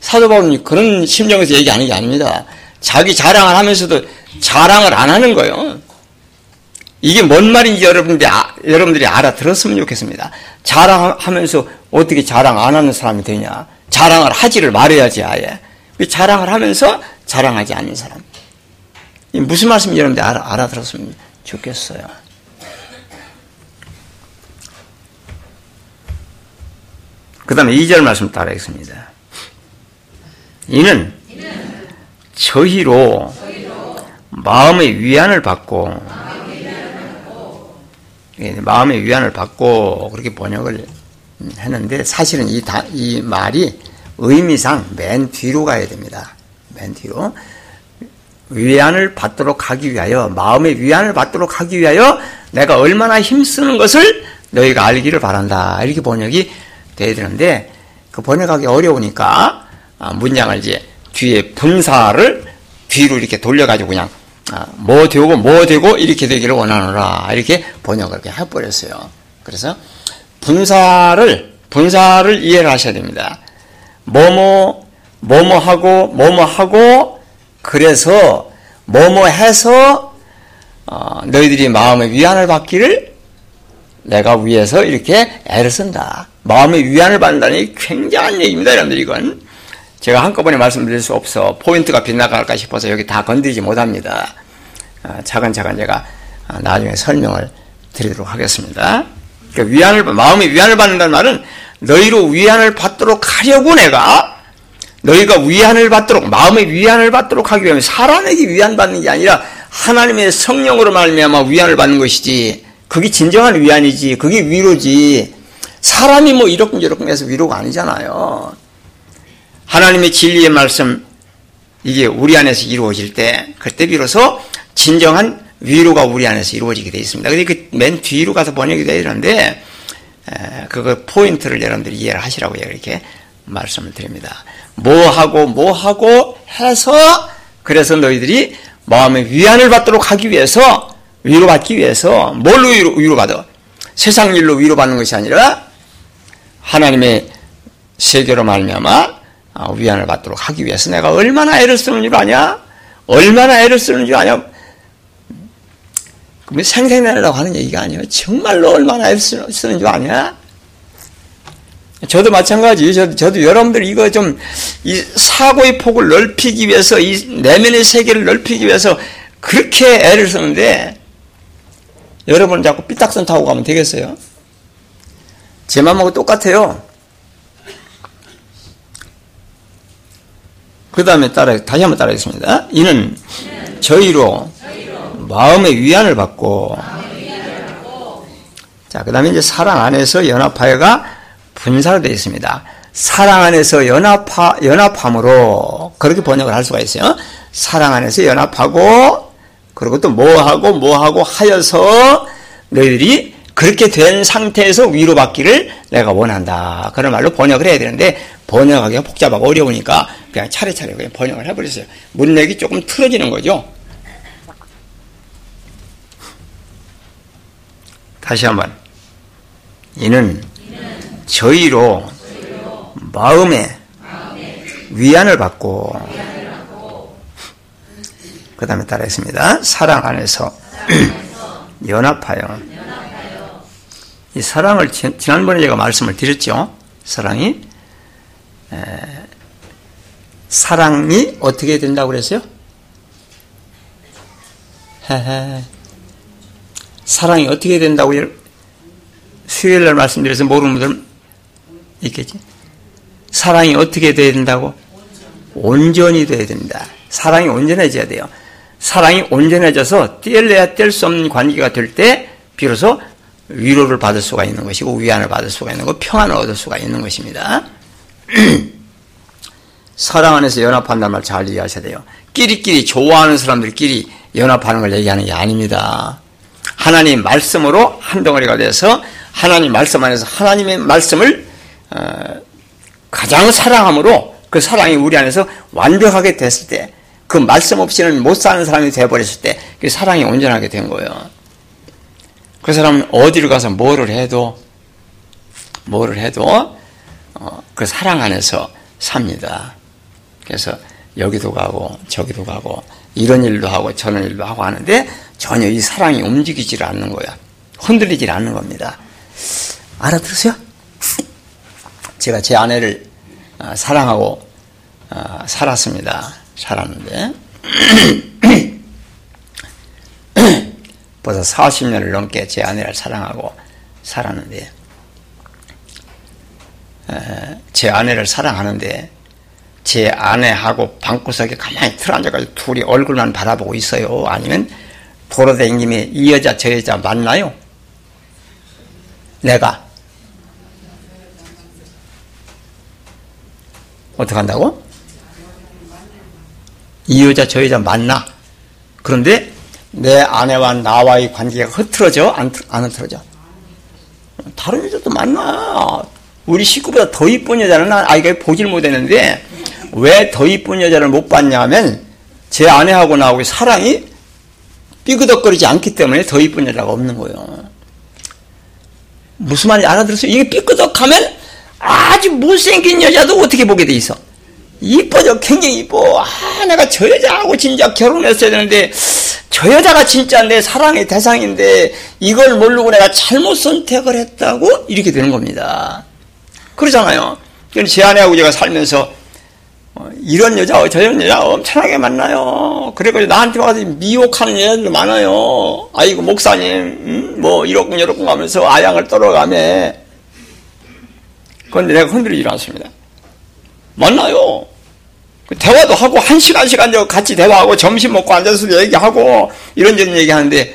사도 바울은 그런 심정에서 얘기하는 게 아닙니다. 자기 자랑을 하면서도 자랑을 안 하는 거예요. 이게 뭔 말인지 여러분들이, 아, 여러분들이 알아들었으면 좋겠습니다. 자랑하면서 어떻게 자랑 안 하는 사람이 되냐. 자랑을 하지를 말해야지 아예. 자랑을 하면서 자랑하지 않는 사람. 무슨 말씀인지 여러분들 알아, 알아들었으면 좋겠어요. 그 다음에 2절 말씀 따라하겠습니다. 이는 저희로 마음의 위안을 받고 예, 마음의 위안을 받고 그렇게 번역을 했는데 사실은 이, 다, 이 말이 의미상 맨 뒤로 가야 됩니다. 맨 뒤로. 위안을 받도록 하기 위하여, 마음의 위안을 받도록 하기 위하여 내가 얼마나 힘쓰는 것을 너희가 알기를 바란다. 이렇게 번역이 돼야 되는데, 그 번역하기 어려우니까, 아, 문장을 이제 뒤에 분사를 뒤로 이렇게 돌려가지고 그냥 아, 뭐 되고 뭐 되고 이렇게 되기를 원하노라 이렇게 번역을 그냥 해버렸어요. 그래서 분사를 분사를 이해를 하셔야 됩니다. 뭐뭐 뭐뭐 하고 뭐뭐 하고 그래서 뭐뭐 해서 어, 너희들이 마음의 위안을 받기를 내가 위해서 이렇게 애를 쓴다. 마음의 위안을 받는다는 게 굉장한 얘기입니다, 여러분들 이건. 제가 한꺼번에 말씀드릴 수 없어 포인트가 빗나갈까 싶어서 여기 다 건드리지 못합니다. 아, 차근차근 제가 아, 나중에 설명을 드리도록 하겠습니다. 그러니까 위안을 마음의 위안을 받는다는 말은 너희로 위안을 받도록 하려고 내가 너희가 위안을 받도록 마음의 위안을 받도록 하기 위해 사람에게 위안 받는 게 아니라 하나님의 성령으로 말미암아 위안을 받는 것이지 그게 진정한 위안이지 그게 위로지 사람이 뭐 이렇게 저렇게 해서 위로가 아니잖아요. 하나님의 진리의 말씀 이게 우리 안에서 이루어질 때 그때 비로소 진정한 위로가 우리 안에서 이루어지게 되어 있습니다. 근데 그 맨 뒤로 가서 번역이 되어 있는데 그거 포인트를 여러분들이 이해를 하시라고 이렇게 말씀을 드립니다. 뭐 하고 뭐 하고 해서 그래서 너희들이 마음의 위안을 받도록 하기 위해서 위로받기 위해서 뭘로 위로, 위로받아? 세상 일로 위로받는 것이 아니라 하나님의 세계로 말미암아 아, 위안을 받도록 하기 위해서 내가 얼마나 애를 쓰는 줄 아냐? 얼마나 애를 쓰는 줄 아냐? 그러면 생생내려고 하는 얘기가 아니에요. 정말로 얼마나 애를 쓰는 줄 아냐? 저도 마찬가지. 저도, 저도 여러분들 이거 좀, 이 사고의 폭을 넓히기 위해서, 이 내면의 세계를 넓히기 위해서 그렇게 애를 쓰는데, 여러분 자꾸 삐딱선 타고 가면 되겠어요? 제 맘하고 똑같아요. 그 다음에 따라, 다시 한번 따라하겠습니다. 이는 저희로 마음의 위안을 받고, 자, 그 다음에 이제 사랑 안에서 연합하여가 분사로 되어 있습니다. 사랑 안에서 연합하, 연합함으로 그렇게 번역을 할 수가 있어요. 사랑 안에서 연합하고 그리고 또 뭐하고 뭐하고 하여서 너희들이 그렇게 된 상태에서 위로받기를 내가 원한다. 그런 말로 번역을 해야 되는데 번역하기가 복잡하고 어려우니까 그냥 차례차례 그냥 번역을 해버렸어요. 문맥이 조금 틀어지는 거죠. 다시 한번. 이는 저희로 마음에 위안을 받고 그 다음에 따라했습니다. 사랑 안에서 [CLEARS THROAT] 연합하여 이 사랑을 지난번에 제가 말씀을 드렸죠. 사랑이 사랑이 어떻게 된다고 그랬어요? 사랑이 어떻게 된다고 수요일 날 말씀드려서 모르는 분들 있겠지? 사랑이 어떻게 돼야 된다고? 온전히 돼야 됩니다. 사랑이 온전해져야 돼요. 사랑이 온전해져서 뗄래야 뗄 수 없는 관계가 될 때 비로소 위로를 받을 수가 있는 것이고 위안을 받을 수가 있는 것, 평안을 얻을 수가 있는 것입니다. [CLEARS THROAT] 사랑 안에서 연합한다는 말 잘 이해하셔야 돼요. 끼리끼리 좋아하는 사람들끼리 연합하는 걸 얘기하는 게 아닙니다. 하나님 말씀으로 한 덩어리가 돼서 하나님 말씀 안에서 하나님의 말씀을 어, 가장 사랑함으로 그 사랑이 우리 안에서 완벽하게 됐을 때, 그 말씀 없이는 못 사는 사람이 되어버렸을 때, 그 사랑이 온전하게 된 거예요. 그 사람은 어디를 가서 뭐를 해도, 뭐를 해도, 어, 그 사랑 안에서 삽니다. 그래서 여기도 가고, 저기도 가고, 이런 일도 하고, 저런 일도 하고 하는데, 전혀 이 사랑이 움직이질 않는 거야. 흔들리질 않는 겁니다. 알아들으세요? 제가 제 아내를 아, 사랑하고 아, 살았습니다. 살았는데 [CLEARS THROAT] 벌써 40년을 넘게 제 아내를 사랑하고 살았는데 제 아내를 사랑하는데 제 아내하고 방구석에 가만히 틀어앉아가지고 둘이 얼굴만 바라보고 있어요. 아니면 돌아다니면 이 여자 저 여자 만나요? 내가 어떻게 한다고? 이 여자 저 여자 만나. 그런데 내 아내와 나와의 관계가 흐트러져? 안, 안 흐트러져? 다른 여자도 만나. 우리 식구보다 더 이쁜 여자는 아이가 보질 못했는데 왜 더 이쁜 여자를 못 봤냐 하면 제 아내하고 나하고 사랑이 삐그덕거리지 않기 때문에 더 이쁜 여자가 없는 거예요. 무슨 말인지 알아들었어요? 이게 삐끄덕하면 아주 못생긴 여자도 어떻게 보게 돼 있어? 이뻐져, 굉장히 이뻐. 아, 내가 저 여자하고 진짜 결혼했어야 되는데, 저 여자가 진짜 내 사랑의 대상인데, 이걸 모르고 내가 잘못 선택을 했다고? 이렇게 되는 겁니다. 그러잖아요. 제 아내하고 제가 살면서, 어, 이런 여자, 저런 여자 엄청나게 만나요. 그래가지고 나한테 와서 미혹하는 여자들 많아요. 아이고, 목사님, 음, 뭐, 이렇군, 이렇군 하면서 아양을 떨어가며. 그런데 내가 흔들리지 않습니다. 만나요. 그 대화도 하고, 한 시간씩 앉아 같이 대화하고, 점심 먹고 앉아서 얘기하고, 이런저런 얘기하는데,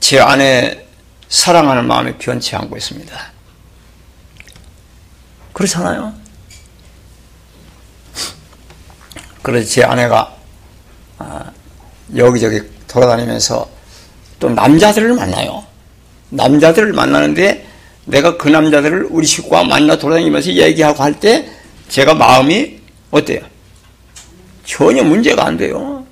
제 안에 사랑하는 마음이 변치 않고 있습니다. 그렇잖아요? 그래서 제 아내가 아, 여기저기 돌아다니면서 또 남자들을 만나요. 남자들을 만나는데 내가 그 남자들을 우리 식구와 만나 돌아다니면서 얘기하고 할 때 제가 마음이 어때요? 전혀 문제가 안 돼요.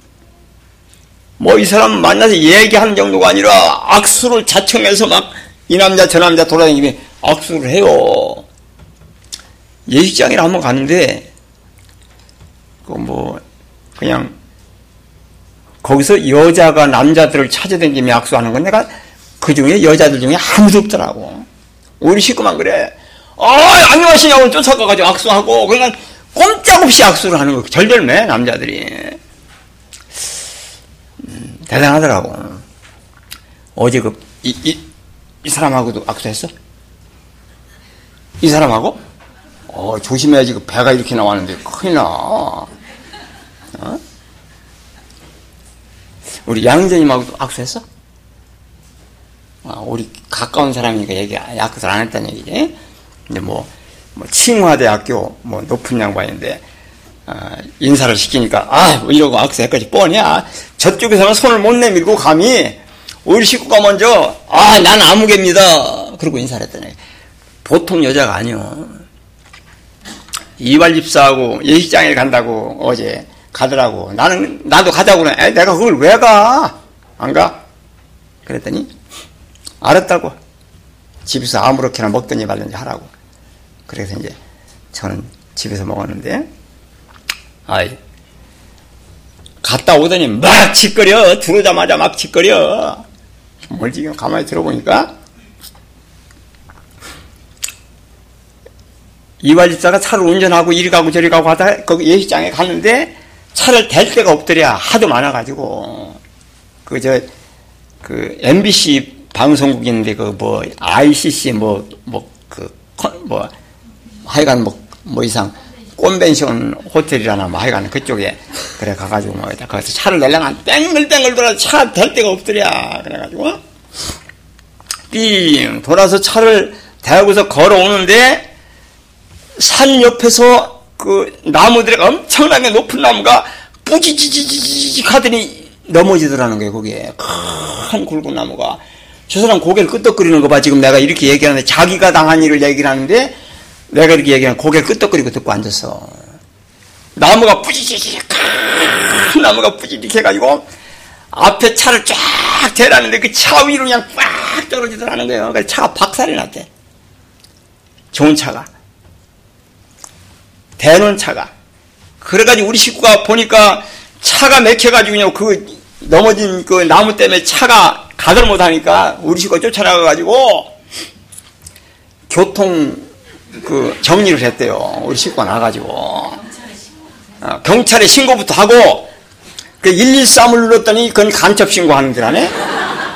뭐 이 사람 만나서 얘기하는 정도가 아니라 악수를 자청해서 막 이 남자 저 남자 돌아다니면 악수를 해요. 예식장에 한번 갔는데 그 뭐 그냥 거기서 여자가 남자들을 찾아다니며 악수하는 건 내가 그 중에 여자들 중에 아무도 없더라고. 우리 식구만 그래. 아, 안녕하시냐고 쫓아가가지고 악수하고, 그러니까 꼼짝없이 악수를 하는 거, 절절매, 남자들이. 음, 대단하더라고. 어제 그, 이, 이, 이 사람하고도 악수했어? 이 사람하고? 어, 조심해야지. 그 배가 이렇게 나왔는데, 큰일 나. 어? 우리 양재님하고도 악수했어? 아, 우리 가까운 사람이니까 얘기, 약속을 안 했다는 얘기지. 이제 뭐, 뭐, 칭화대학교, 뭐, 높은 양반인데, 아, 인사를 시키니까, 아, 이러고 악수해까지 뻔이야. 저쪽에서는 손을 못 내밀고 감히, 우리 식구가 먼저, 아, 난 아무개입니다. 그러고 인사를 얘기. 보통 여자가 아니요. 이발 집사하고 예식장에 간다고 어제 가더라고. 나는, 나도 가자고 그래. 에, 내가 그걸 왜 가? 안 가? 그랬더니, 알았다고. 집에서 아무렇게나 먹든지 말든지 하라고. 그래서 이제 저는 집에서 먹었는데, 아이, 갔다 오더니 막 짓거려. 들어오자마자 막 짓거려. 뭘 지금 가만히 들어보니까, 이발집사가 차를 운전하고 이리 가고 저리 가고 하다 거기 예식장에 갔는데 차를 댈 데가 없더랴. 하도 많아가지고. 그, 저, 그, MBC 방송국인데 그 뭐 ICC 뭐 뭐 그뭐 하여간 뭐 뭐 이상 콘벤션 호텔이라나 뭐 하여간 그쪽에 그래 가가지고 뭐 거기서 차를 내려면 뺑글뺑글 돌아 차 댈 데가 없더랴 그래가지고 삥 돌아서 차를 대고서 걸어오는데 산 옆에서 그 나무들이 엄청나게 높은 나무가 뿌지지지지직 하더니 넘어지더라는 거예요 거기에. 큰 굵은 나무가 저 사람 고개를 끄덕거리는 거 봐. 지금 내가 이렇게 얘기하는데 자기가 당한 일을 얘기를 하는데 내가 이렇게 얘기하면 고개를 끄덕거리고 듣고 앉았어. 나무가 뿌지직 큰 나무가 뿌지직 해가지고 앞에 차를 쫙 대라는데 그 차 위로 그냥 빡 떨어지더라는 거예요. 그래서 차가 박살이 났대. 좋은 차가. 대놓은 차가. 그래가지고 우리 식구가 보니까 차가 맥혀가지고 그냥 그 넘어진 그 나무 때문에 차가 가들 못하니까 우리 식구가 쫓아나가가지고 교통 그 정리를 했대요. 우리 식구가 나가지고 어, 경찰에 신고부터 하고 그 113을 눌렀더니 그건 간첩 신고하는 줄 아네?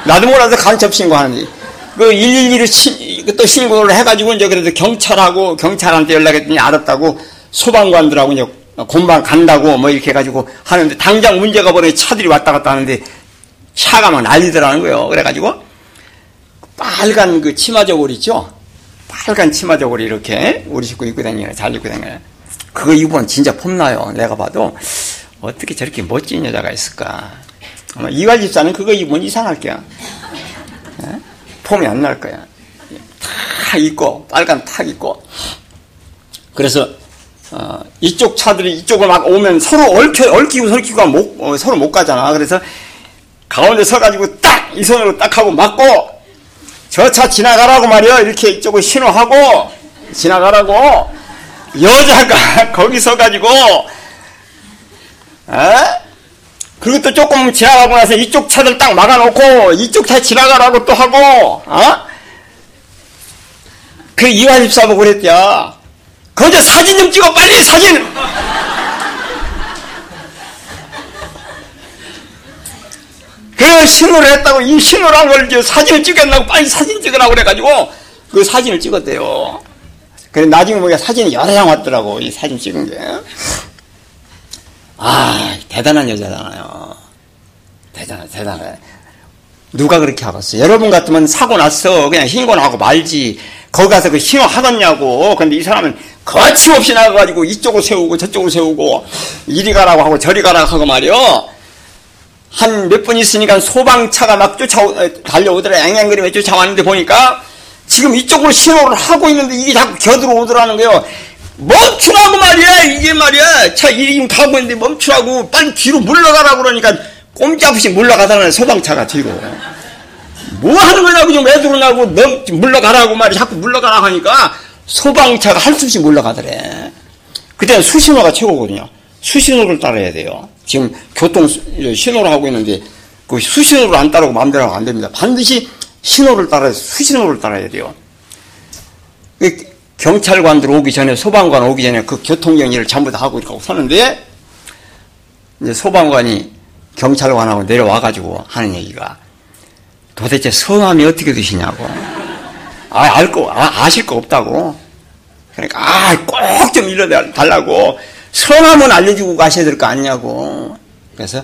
나도 몰라서 간첩 신고하는지 그 112를 또 신고를 해가지고 이제 그래도 경찰하고 경찰한테 연락했더니 알았다고 소방관들하고 이제 공방 간다고 뭐 이렇게 해가지고 하는데 당장 문제가 벌어져 차들이 왔다 갔다 하는데 차가 막 난리더라는 거예요. 그래가지고 빨간 그 치마 저고리 있죠? 빨간 치마 저고리 이렇게 우리 식구 입고 다니는 잘 입고 다니는 그거 입으면 진짜 폼나요. 내가 봐도 어떻게 저렇게 멋진 여자가 있을까? 아마 이괄 집사는 그거 입으면 이상할 거야. 에? 폼이 안 날 거야. 탁 입고 빨간 탁 입고 그래서 어, 이쪽 차들이 이쪽을 막 오면 서로 얽혀, 얽히고 설키고 못, 어, 서로 못 가잖아. 그래서 가운데 서가지고 딱 이 손으로 딱 하고 막고 저 차 지나가라고 말이야 이렇게 이쪽을 신호하고 지나가라고 여자가 [LAUGHS] 거기 서가지고 에? 그리고 또 조금 지나가고 나서 이쪽 차들 딱 막아놓고 이쪽 차 지나가라고 또 하고 어? 그 이화 집사하고 그랬대요 거기서 사진 좀 찍어 빨리 사진 그 신호를 했다고 이 신호를 한걸 사진을 찍겠다고 빨리 사진 찍으라고 그래가지고 그 사진을 찍었대요. 그래 나중에 보니까 사진이 여러 장 왔더라고 이 사진 찍은 게. 아 대단한 여자잖아요. 대단해 대단해. 누가 그렇게 하겠어? 여러분 같으면 사고 났어 그냥 신고는 하고 말지. 거기 가서 그 신호 하겠냐고. 근데 이 사람은 거침없이 나가가지고 이쪽으로 세우고 저쪽으로 세우고 이리 가라고 하고 저리 가라고 하고 말이요. 한 몇 분 있으니까 소방차가 막 쫓아 달려오더라. 양양그림에 쫓아왔는데 보니까 지금 이쪽으로 신호를 하고 있는데 이게 자꾸 겨들어오더라는 거예요. 멈추라고 말이야 이게 말이야 차 이리 가고 있는데 멈추라고 빨리 뒤로 물러가라고 그러니까 꼼짝없이 물러가다는 소방차가 뒤로 뭐 하는 거냐고 좀왜 그러냐고 너 물러가라고 말이 자꾸 물러가라고 하니까 소방차가 할 수 없이 물러가더래. 그때는 수신호가 최고거든요. 수신호를 따라야 돼요. 지금 교통 신호를 하고 있는데 그 수신호를 안 따르고 마음대로 안 됩니다. 반드시 신호를 따라 수신호를 따라야 돼요. 경찰관들 오기 전에 소방관 오기 전에 그 교통정리를 전부 다 하고 이렇게 서는데 이제 소방관이 경찰관하고 내려와가지고 하는 얘기가 도대체 성함이 어떻게 되시냐고. 아, 알 거, 아, 아실 거 없다고. 그러니까 아, 꼭 좀 일러달라고. 성함은 알려주고 가셔야 될 거 아니냐고. 그래서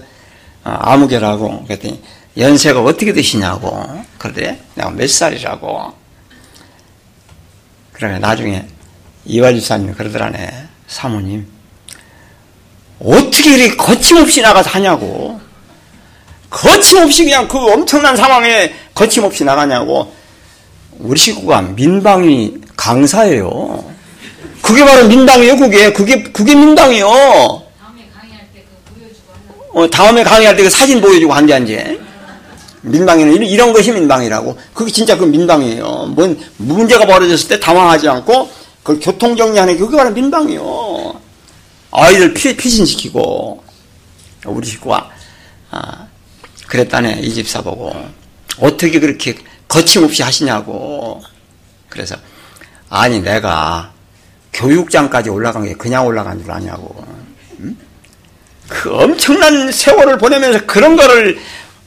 아, 아무개라고 그랬더니 연세가 어떻게 되시냐고. 그러대 내가 몇 살이라고. 그러니까 나중에 이화주사님이 그러더라네. 사모님. 어떻게 이렇게 거침없이 나가서 하냐고. 거침없이 그냥 그 엄청난 상황에 거침없이 나가냐고. 우리 식구가 민방위 강사예요. 그게 바로 민방위예요, 그게. 그게, 그게 민방위요. 다음에 강의할 때그 보여주고 어, 다음에 강의할 때 그 사진 보여주고 한대, 한대. 민방위는 이런 것이 민방위라고. 그게 진짜 그 민방위예요. 뭔 문제가 벌어졌을 때 당황하지 않고 그걸 교통 정리하는 게 그게 바로 민방위요. 아이들 피, 피신시키고 우리 식구가 아, 그랬다네 이 집사 보고 어떻게 그렇게 거침없이 하시냐고. 그래서 아니 내가 교육장까지 올라간 게 그냥 올라간 줄 아냐고. 응? 그 엄청난 세월을 보내면서 그런 거를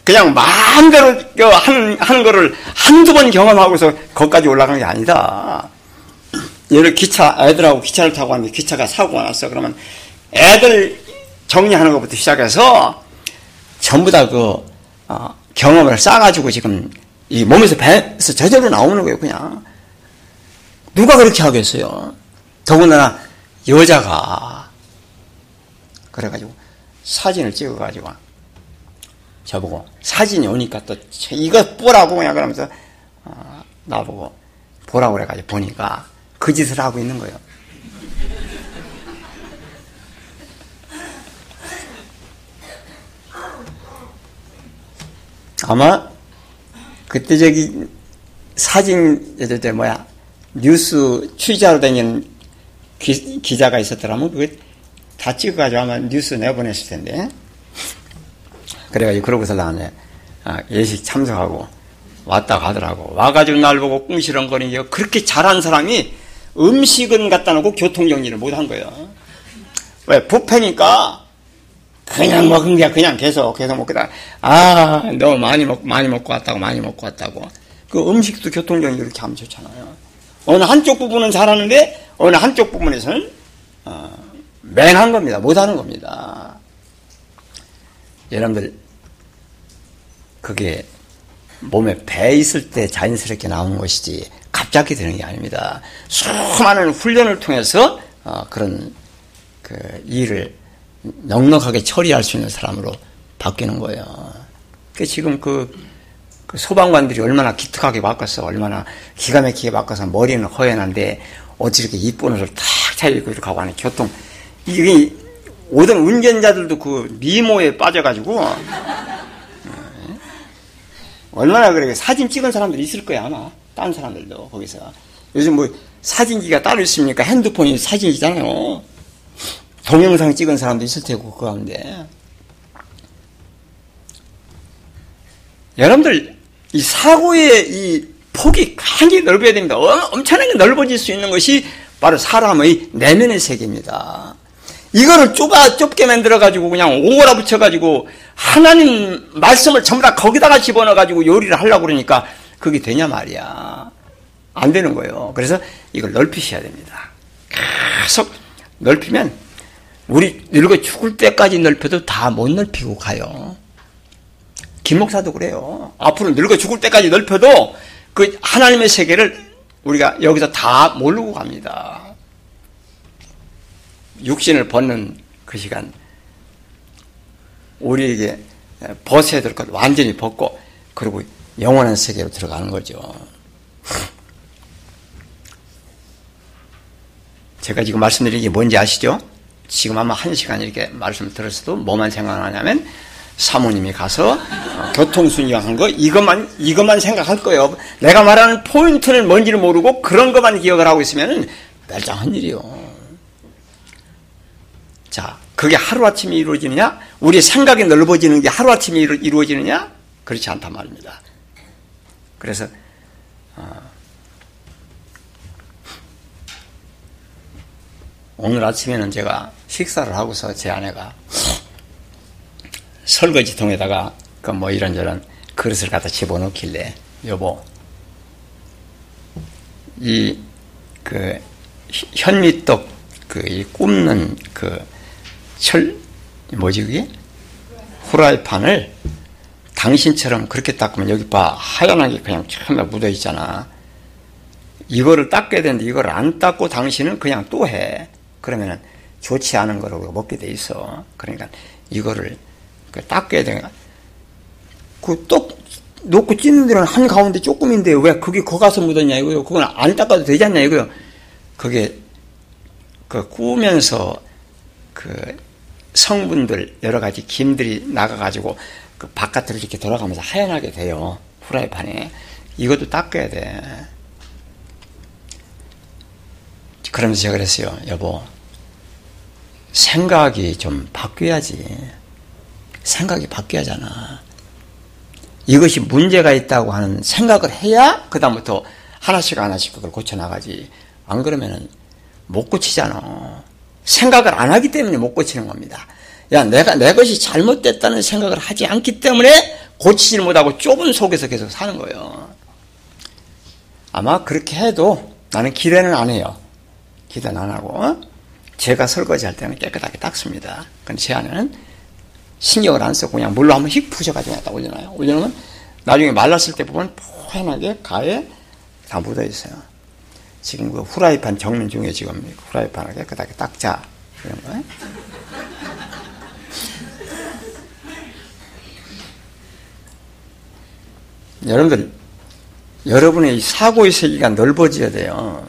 그냥 마음대로 하는, 거를 한두 번 경험하고서 거기까지 올라간 게 아니다. 예를 기차, 애들하고 기차를 타고 왔는데 기차가 사고가 났어. 그러면 애들 정리하는 것부터 시작해서 전부 다그 어, 경험을 쌓아가지고 지금 이 몸에서 배에서 저절로 나오는 거예요, 그냥. 누가 그렇게 하겠어요? 더군다나 여자가 그래가지고 사진을 찍어가지고 저보고 사진이 오니까 또 이거 보라고 그냥 그러면서 어, 나보고 보라고 그래가지고 보니까 그 짓을 하고 있는 거예요. 아마 그때 저기 사진 저 뭐야 뉴스 취재하러 다니는 기, 기자가 있었더라면 그게 다 찍어가지고 아마 뉴스 내보냈을 텐데 그래가지고 그러고서 나는 아, 예식 참석하고 왔다 가더라고. 와가지고 날 보고 꿍시렁거리니 그렇게 잘한 사람이 음식은 갖다 놓고 교통정리를 못 한 거예요. 왜? 부패니까 그냥 먹은 게 그냥 계속 계속 먹다가 아 너무 많이 먹 많이 먹고 왔다고 많이 먹고 왔다고 그 음식도 교통정리 이렇게 하면 좋잖아요. 어느 한쪽 부분은 잘하는데 어느 한쪽 부분에서는 어, 맹한 겁니다. 못하는 겁니다. 여러분들 그게 몸에 배 있을 때 자연스럽게 나오는 것이지 갑자기 되는 게 아닙니다. 수많은 훈련을 통해서 어, 그런 그 일을 넉넉하게 처리할 수 있는 사람으로 바뀌는 거예요. 그 지금 그, 그 소방관들이 얼마나 기특하게 바꿨어, 얼마나 기가 막히게 바꿔서 머리는 허연한데 어찌 이렇게 이쁜 옷을 탁 차려입고 이렇게 하고 하는 교통 이게 오던 운전자들도 그 미모에 빠져가지고 얼마나 그래 사진 찍은 사람들이 있을 거야 아마 딴 사람들도 거기서. 요즘 뭐 사진기가 따로 있습니까? 핸드폰이 사진이잖아요. 동영상 찍은 사람도 있을 테고 그 가운데. 여러분들 이 사고의 이 폭이 굉장히 넓어야 됩니다. 엄청나게 넓어질 수 있는 것이 바로 사람의 내면의 세계입니다. 이거를 좁아, 좁게 만들어 가지고 그냥 오거라 붙여 가지고 하나님 말씀을 전부 다 거기다가 집어넣어 가지고 요리를 하려고 그러니까 그게 되냐 말이야. 안 되는 거예요. 그래서 이걸 넓히셔야 됩니다. 계속 넓히면 우리 늙어 죽을 때까지 넓혀도 다 못 넓히고 가요. 김 목사도 그래요. 앞으로 늙어 죽을 때까지 넓혀도 그 하나님의 세계를 우리가 여기서 다 모르고 갑니다. 육신을 벗는 그 시간, 우리에게 벗어야 될 것 완전히 벗고, 그리고 영원한 세계로 들어가는 거죠. 제가 지금 말씀드린 게 뭔지 아시죠? 지금 아마 한 시간 이렇게 말씀 들었어도 뭐만 생각하냐면 사모님이 가서 어, 교통순위한 거 이것만 이것만 생각할 거예요. 내가 말하는 포인트는 뭔지를 모르고 그런 것만 기억을 하고 있으면 멸장한 일이요. 자, 그게 하루아침에 이루어지느냐? 우리 생각이 넓어지는 게 하루아침에 이루어지느냐? 그렇지 않단 말입니다. 그래서 어, 오늘 아침에는 제가 식사를 하고서 제 아내가 설거지통에다가 그 뭐 이런저런 그릇을 갖다 집어넣길래 여보 이 그 현미떡 그 굽는 그 철 뭐지 그게? 후라이판을 당신처럼 그렇게 닦으면 여기 봐 하얀하게 그냥 처음에 묻어 있잖아. 이거를 닦아야 되는데 이걸 안 닦고 당신은 그냥 또 해. 그러면은 좋지 않은 거를 먹게 돼 있어. 그러니까 이거를 그 닦아야 돼. 그똑 놓고 찢는 데는 한 가운데 조금인데 왜 그게 거 가서 묻었냐 이거요. 그건 안 닦아도 되지 않냐 이거요. 그게 그 구우면서 그 성분들 여러 가지 김들이 나가가지고 그 바깥으로 이렇게 돌아가면서 하얀하게 돼요. 후라이팬에 이것도 닦아야 돼. 그러면서 제가 그랬어요. 여보, 생각이 좀 바뀌어야지. 생각이 바뀌어야잖아. 이것이 문제가 있다고 하는 생각을 해야 그다음부터 하나씩 하나씩 그걸 고쳐나가지. 안 그러면은 못 고치잖아. 생각을 안 하기 때문에 못 고치는 겁니다. 야, 내가 내 것이 잘못됐다는 생각을 하지 않기 때문에 고치질 못하고 좁은 속에서 계속 사는 거예요. 아마 그렇게 해도 나는 기대는 안 해요. 기대는 안 하고. 어? 제가 설거지 할 때는 깨끗하게 닦습니다. 근데 제 아내는 신경을 안 쓰고 그냥 물로 한번 휙 부셔가지고 갖다 올려놔요. 올려놓으면 나중에 말랐을 때 보면 포근하게 가에 다 묻어 있어요. 지금 그 후라이팬 정면 중에 지금 후라이팬을 깨끗하게 닦자. 이런 거. 여러분들, 여러분의 사고의 세계가 넓어져야 돼요.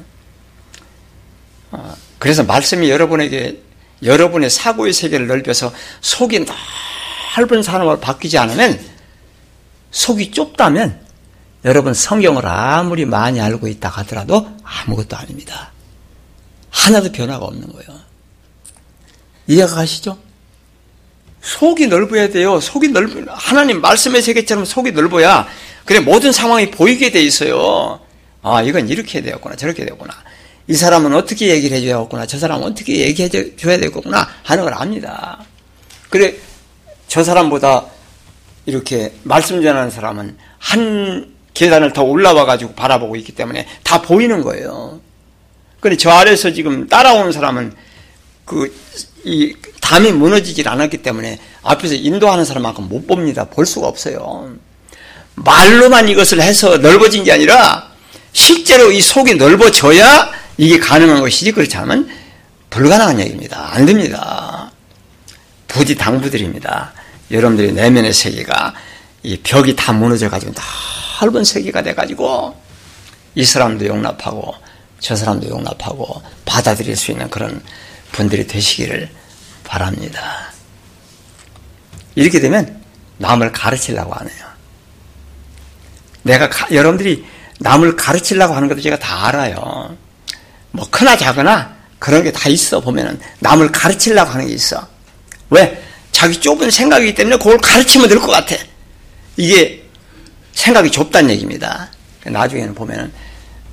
어, 그래서 말씀이 여러분에게 여러분의 사고의 세계를 넓혀서 속이 넓은 사람으로 바뀌지 않으면 속이 좁다면 여러분 성경을 아무리 많이 알고 있다 하더라도 아무것도 아닙니다. 하나도 변화가 없는 거예요. 이해가 가시죠? 속이 넓어야 돼요. 속이 넓 하나님 말씀의 세계처럼 속이 넓어야 그래 모든 상황이 보이게 돼 있어요. 아 이건 이렇게 되었구나 저렇게 되었구나. 이 사람은 어떻게 얘기를 해줘야 겠구나. 저 사람은 어떻게 얘기해 줘야 되겠구나. 하는 걸 압니다. 그래, 저 사람보다 이렇게 말씀 전하는 사람은 한 계단을 더 올라와 가지고 바라보고 있기 때문에 다 보이는 거예요. 근데 저 아래에서 지금 따라오는 사람은 그, 이, 담이 무너지질 않았기 때문에 앞에서 인도하는 사람만큼 못 봅니다. 볼 수가 없어요. 말로만 이것을 해서 넓어진 게 아니라 실제로 이 속이 넓어져야 이게 가능한 것이지 그렇지 않으면 불가능한 얘기입니다. 안 됩니다. 부디 당부드립니다. 여러분들의 내면의 세계가 이 벽이 다 무너져가지고 넓은 세계가 돼가지고 이 사람도 용납하고 저 사람도 용납하고 받아들일 수 있는 그런 분들이 되시기를 바랍니다. 이렇게 되면 남을 가르치려고 안 해요. 내가 가, 여러분들이 남을 가르치려고 하는 것도 제가 다 알아요. 뭐 크나 작으나 그런 게 다 있어 보면은 남을 가르치려고 하는 게 있어. 왜? 자기 좁은 생각이기 때문에 그걸 가르치면 될 것 같아. 이게 생각이 좁다는 얘기입니다. 나중에는 보면은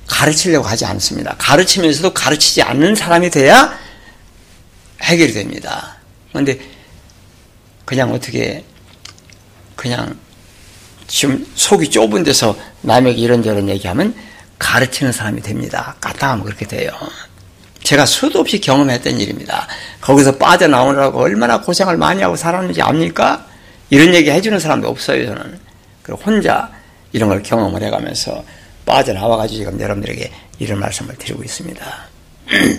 가르치려고 하지 않습니다. 가르치면서도 가르치지 않는 사람이 돼야 해결이 됩니다. 그런데 그냥 어떻게 그냥 지금 속이 좁은 데서 남에게 이런저런 얘기하면 가르치는 사람이 됩니다. 까딱하면 그렇게 돼요. 제가 수도 없이 경험했던 일입니다. 거기서 빠져나오느라고 얼마나 고생을 많이 하고 살았는지 압니까? 이런 얘기 해주는 사람도 없어요, 저는. 그리고 혼자 이런 걸 경험을 해가면서 빠져나와가지고 지금 여러분들에게 이런 말씀을 드리고 있습니다. [CLEARS THROAT]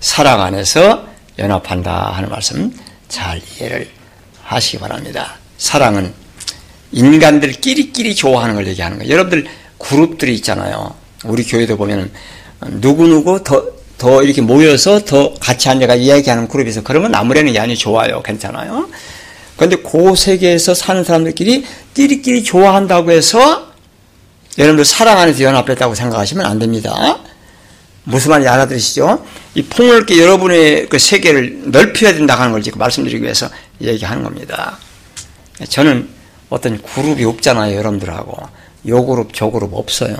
사랑 안에서 연합한다 하는 말씀 잘 이해를 하시기 바랍니다. 사랑은 인간들끼리끼리 좋아하는 걸 얘기하는 거예요. 여러분들 그룹들이 있잖아요. 우리 교회도 보면 누구누구 더, 더 이렇게 모여서 더 같이 앉아가 이야기하는 그룹에서 그러면 아무래는 양이 좋아요. 괜찮아요. 그런데 그 세계에서 사는 사람들끼리 끼리끼리 좋아한다고 해서 여러분들 사랑 안에서 연합했다고 생각하시면 안 됩니다. 무슨 말인지 알아들으시죠? 이 폭넓게 여러분의 그 세계를 넓혀야 된다 하는 걸 지금 말씀드리기 위해서 얘기하는 겁니다. 저는 어떤 그룹이 없잖아요, 여러분들하고. 요 그룹, 저 그룹 없어요.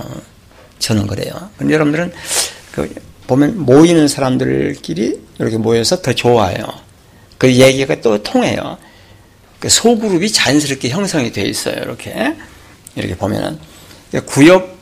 저는 그래요. 근데 여러분들은 그 보면 모이는 사람들끼리 이렇게 모여서 더 좋아요. 그 얘기가 또 통해요. 그 소그룹이 자연스럽게 형성이 돼 있어요. 이렇게. 이렇게 보면은. 구역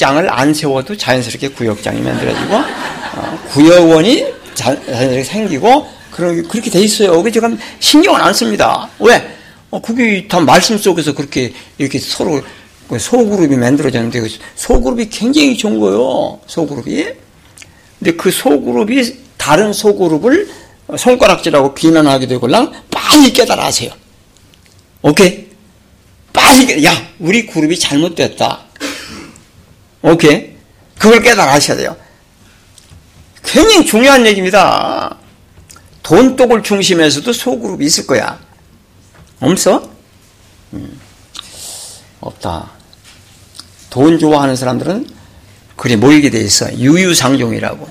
구역장을 안 세워도 자연스럽게 구역장이 만들어지고 어, 구역원이 자 연스럽게 생기고 그런 그렇게 돼 있어요. 그 제가 신경을 안 씁니다. 왜? 어, 그게 다 말씀 속에서 그렇게 이렇게 서로 그 소그룹이 만들어졌는데 그 소그룹이 굉장히 좋은 거예요. 소그룹이. 근데 그 소그룹이 다른 소그룹을 손가락질하고 비난하게 되고랑 빨리 깨달아세요. 오케이? 빨리 야 우리 그룹이 잘못됐다. 오케이? 그걸 깨달아셔야 돼요. 굉장히 중요한 얘기입니다. 돈독을 중심에서도 소그룹이 있을 거야. 없어? 음, 없다. 돈 좋아하는 사람들은 그리 모이게 돼 있어. 유유상종이라고.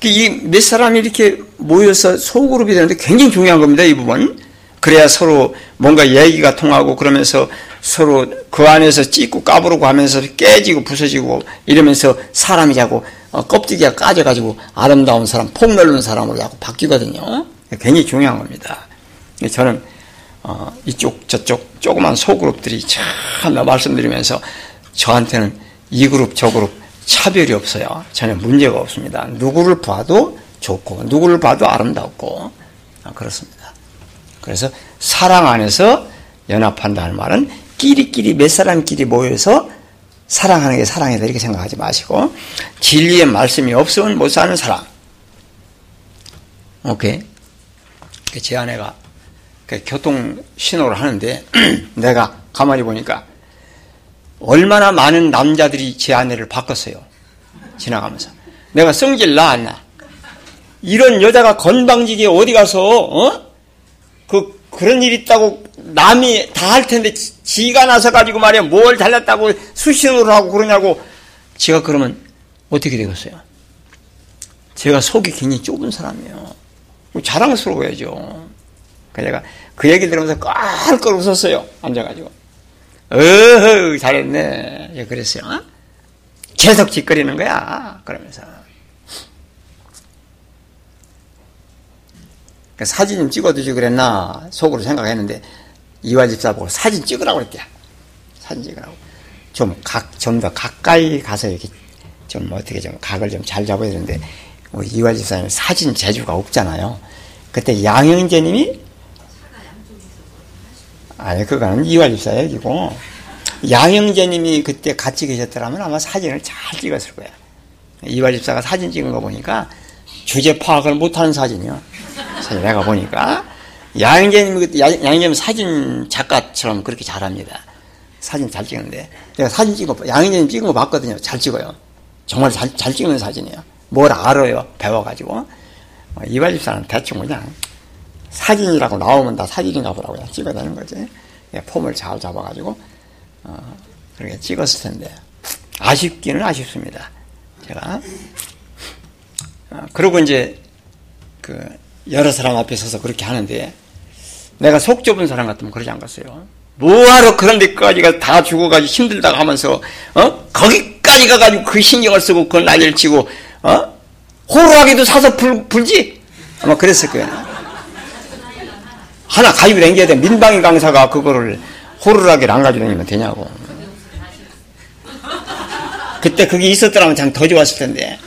그 이몇 사람이 이렇게 모여서 소그룹이 되는데 굉장히 중요한 겁니다. 이 부분. 그래야 서로 뭔가 얘기가 통하고 그러면서 서로 그 안에서 찢고 까부르고 하면서 깨지고 부서지고 이러면서 사람이 자꾸 어, 껍데기가 까져가지고 아름다운 사람, 폭넓은 사람으로 자꾸 바뀌거든요. 굉장히 중요한 겁니다. 저는 어, 이쪽 저쪽 조그만 소그룹들이 참 말씀드리면서 저한테는 이 그룹 저 그룹 차별이 없어요. 전혀 문제가 없습니다. 누구를 봐도 좋고 누구를 봐도 아름답고 아, 그렇습니다. 그래서 사랑 안에서 연합한다는 말은 끼리끼리 몇 사람끼리 모여서 사랑하는 게 사랑이다 이렇게 생각하지 마시고 진리의 말씀이 없으면 못 사는 사람. 오케이. 그제 아내가 그 교통 신호를 하는데 [CLEARS THROAT] 내가 가만히 보니까 얼마나 많은 남자들이 제 아내를 바꿨어요. 지나가면서. 내가 성질 나, 안 나? 이런 여자가 건방지게 어디 가서, 어? 그, 그런 일 있다고 남이 다 할 텐데 지가 나서 가지고 말이야 뭘 잘났다고 수신호를 하고 그러냐고 제가 그러면 어떻게 되겠어요? 제가 속이 굉장히 좁은 사람이에요. 자랑스러워야죠. 그래서 그 얘기 들으면서 깔깔 웃었어요. 앉아가지고. 어허 잘했네. 그랬어요. 어? 계속 짓거리는 거야. 그러면서. 그 사진 좀 찍어두지 그랬나 속으로 생각했는데 이화 집사 보고 사진 찍으라고 그랬대. 사진 찍으라고. 좀 각, 좀 더 가까이 가서 이렇게 좀 어떻게 좀 각을 좀 잘 잡아야 되는데, 뭐 이화 집사님 사진 재주가 없잖아요. 그때 양형재님이, 아니, 그거는 이화 집사 얘기고, 양형재님이 그때 같이 계셨더라면 아마 사진을 잘 찍었을 거야. 이화 집사가 사진 찍은 거 보니까 주제 파악을 못하는 사진이요. 내가 보니까. 양재님, 양재님 사진 작가처럼 그렇게 잘합니다. 사진 잘 찍는데. 내가 사진 찍은 거, 양재님 찍은 거 봤거든요. 잘 찍어요. 정말 잘, 잘 찍는 사진이에요. 뭘 알아요. 배워가지고. 어, 이발 집사는 대충 그냥 사진이라고 나오면 다 사진인가 보라고 그냥 찍어내는 거지. 예, 폼을 잘 잡아가지고, 어, 그렇게 찍었을 텐데. 아쉽기는 아쉽습니다. 제가. 어, 그리고 이제, 그, 여러 사람 앞에 서서 그렇게 하는데, 내가 속 좁은 사람 같으면 그러지 않겠어요. 뭐하러 그런 데까지가 다 죽어가지고 힘들다고 하면서, 어? 거기까지 가가지고 그 신경을 쓰고 그걸 난리를 치고, 어? 호루라기도 사서 불, 불지? 아마 그랬을 거예요. 하나 가지고 다녀야 돼. 민방위 강사가 그거를 호루라기를 안 가지고 다니면 되냐고. 그때 그게 있었더라면 참 더 좋았을 텐데.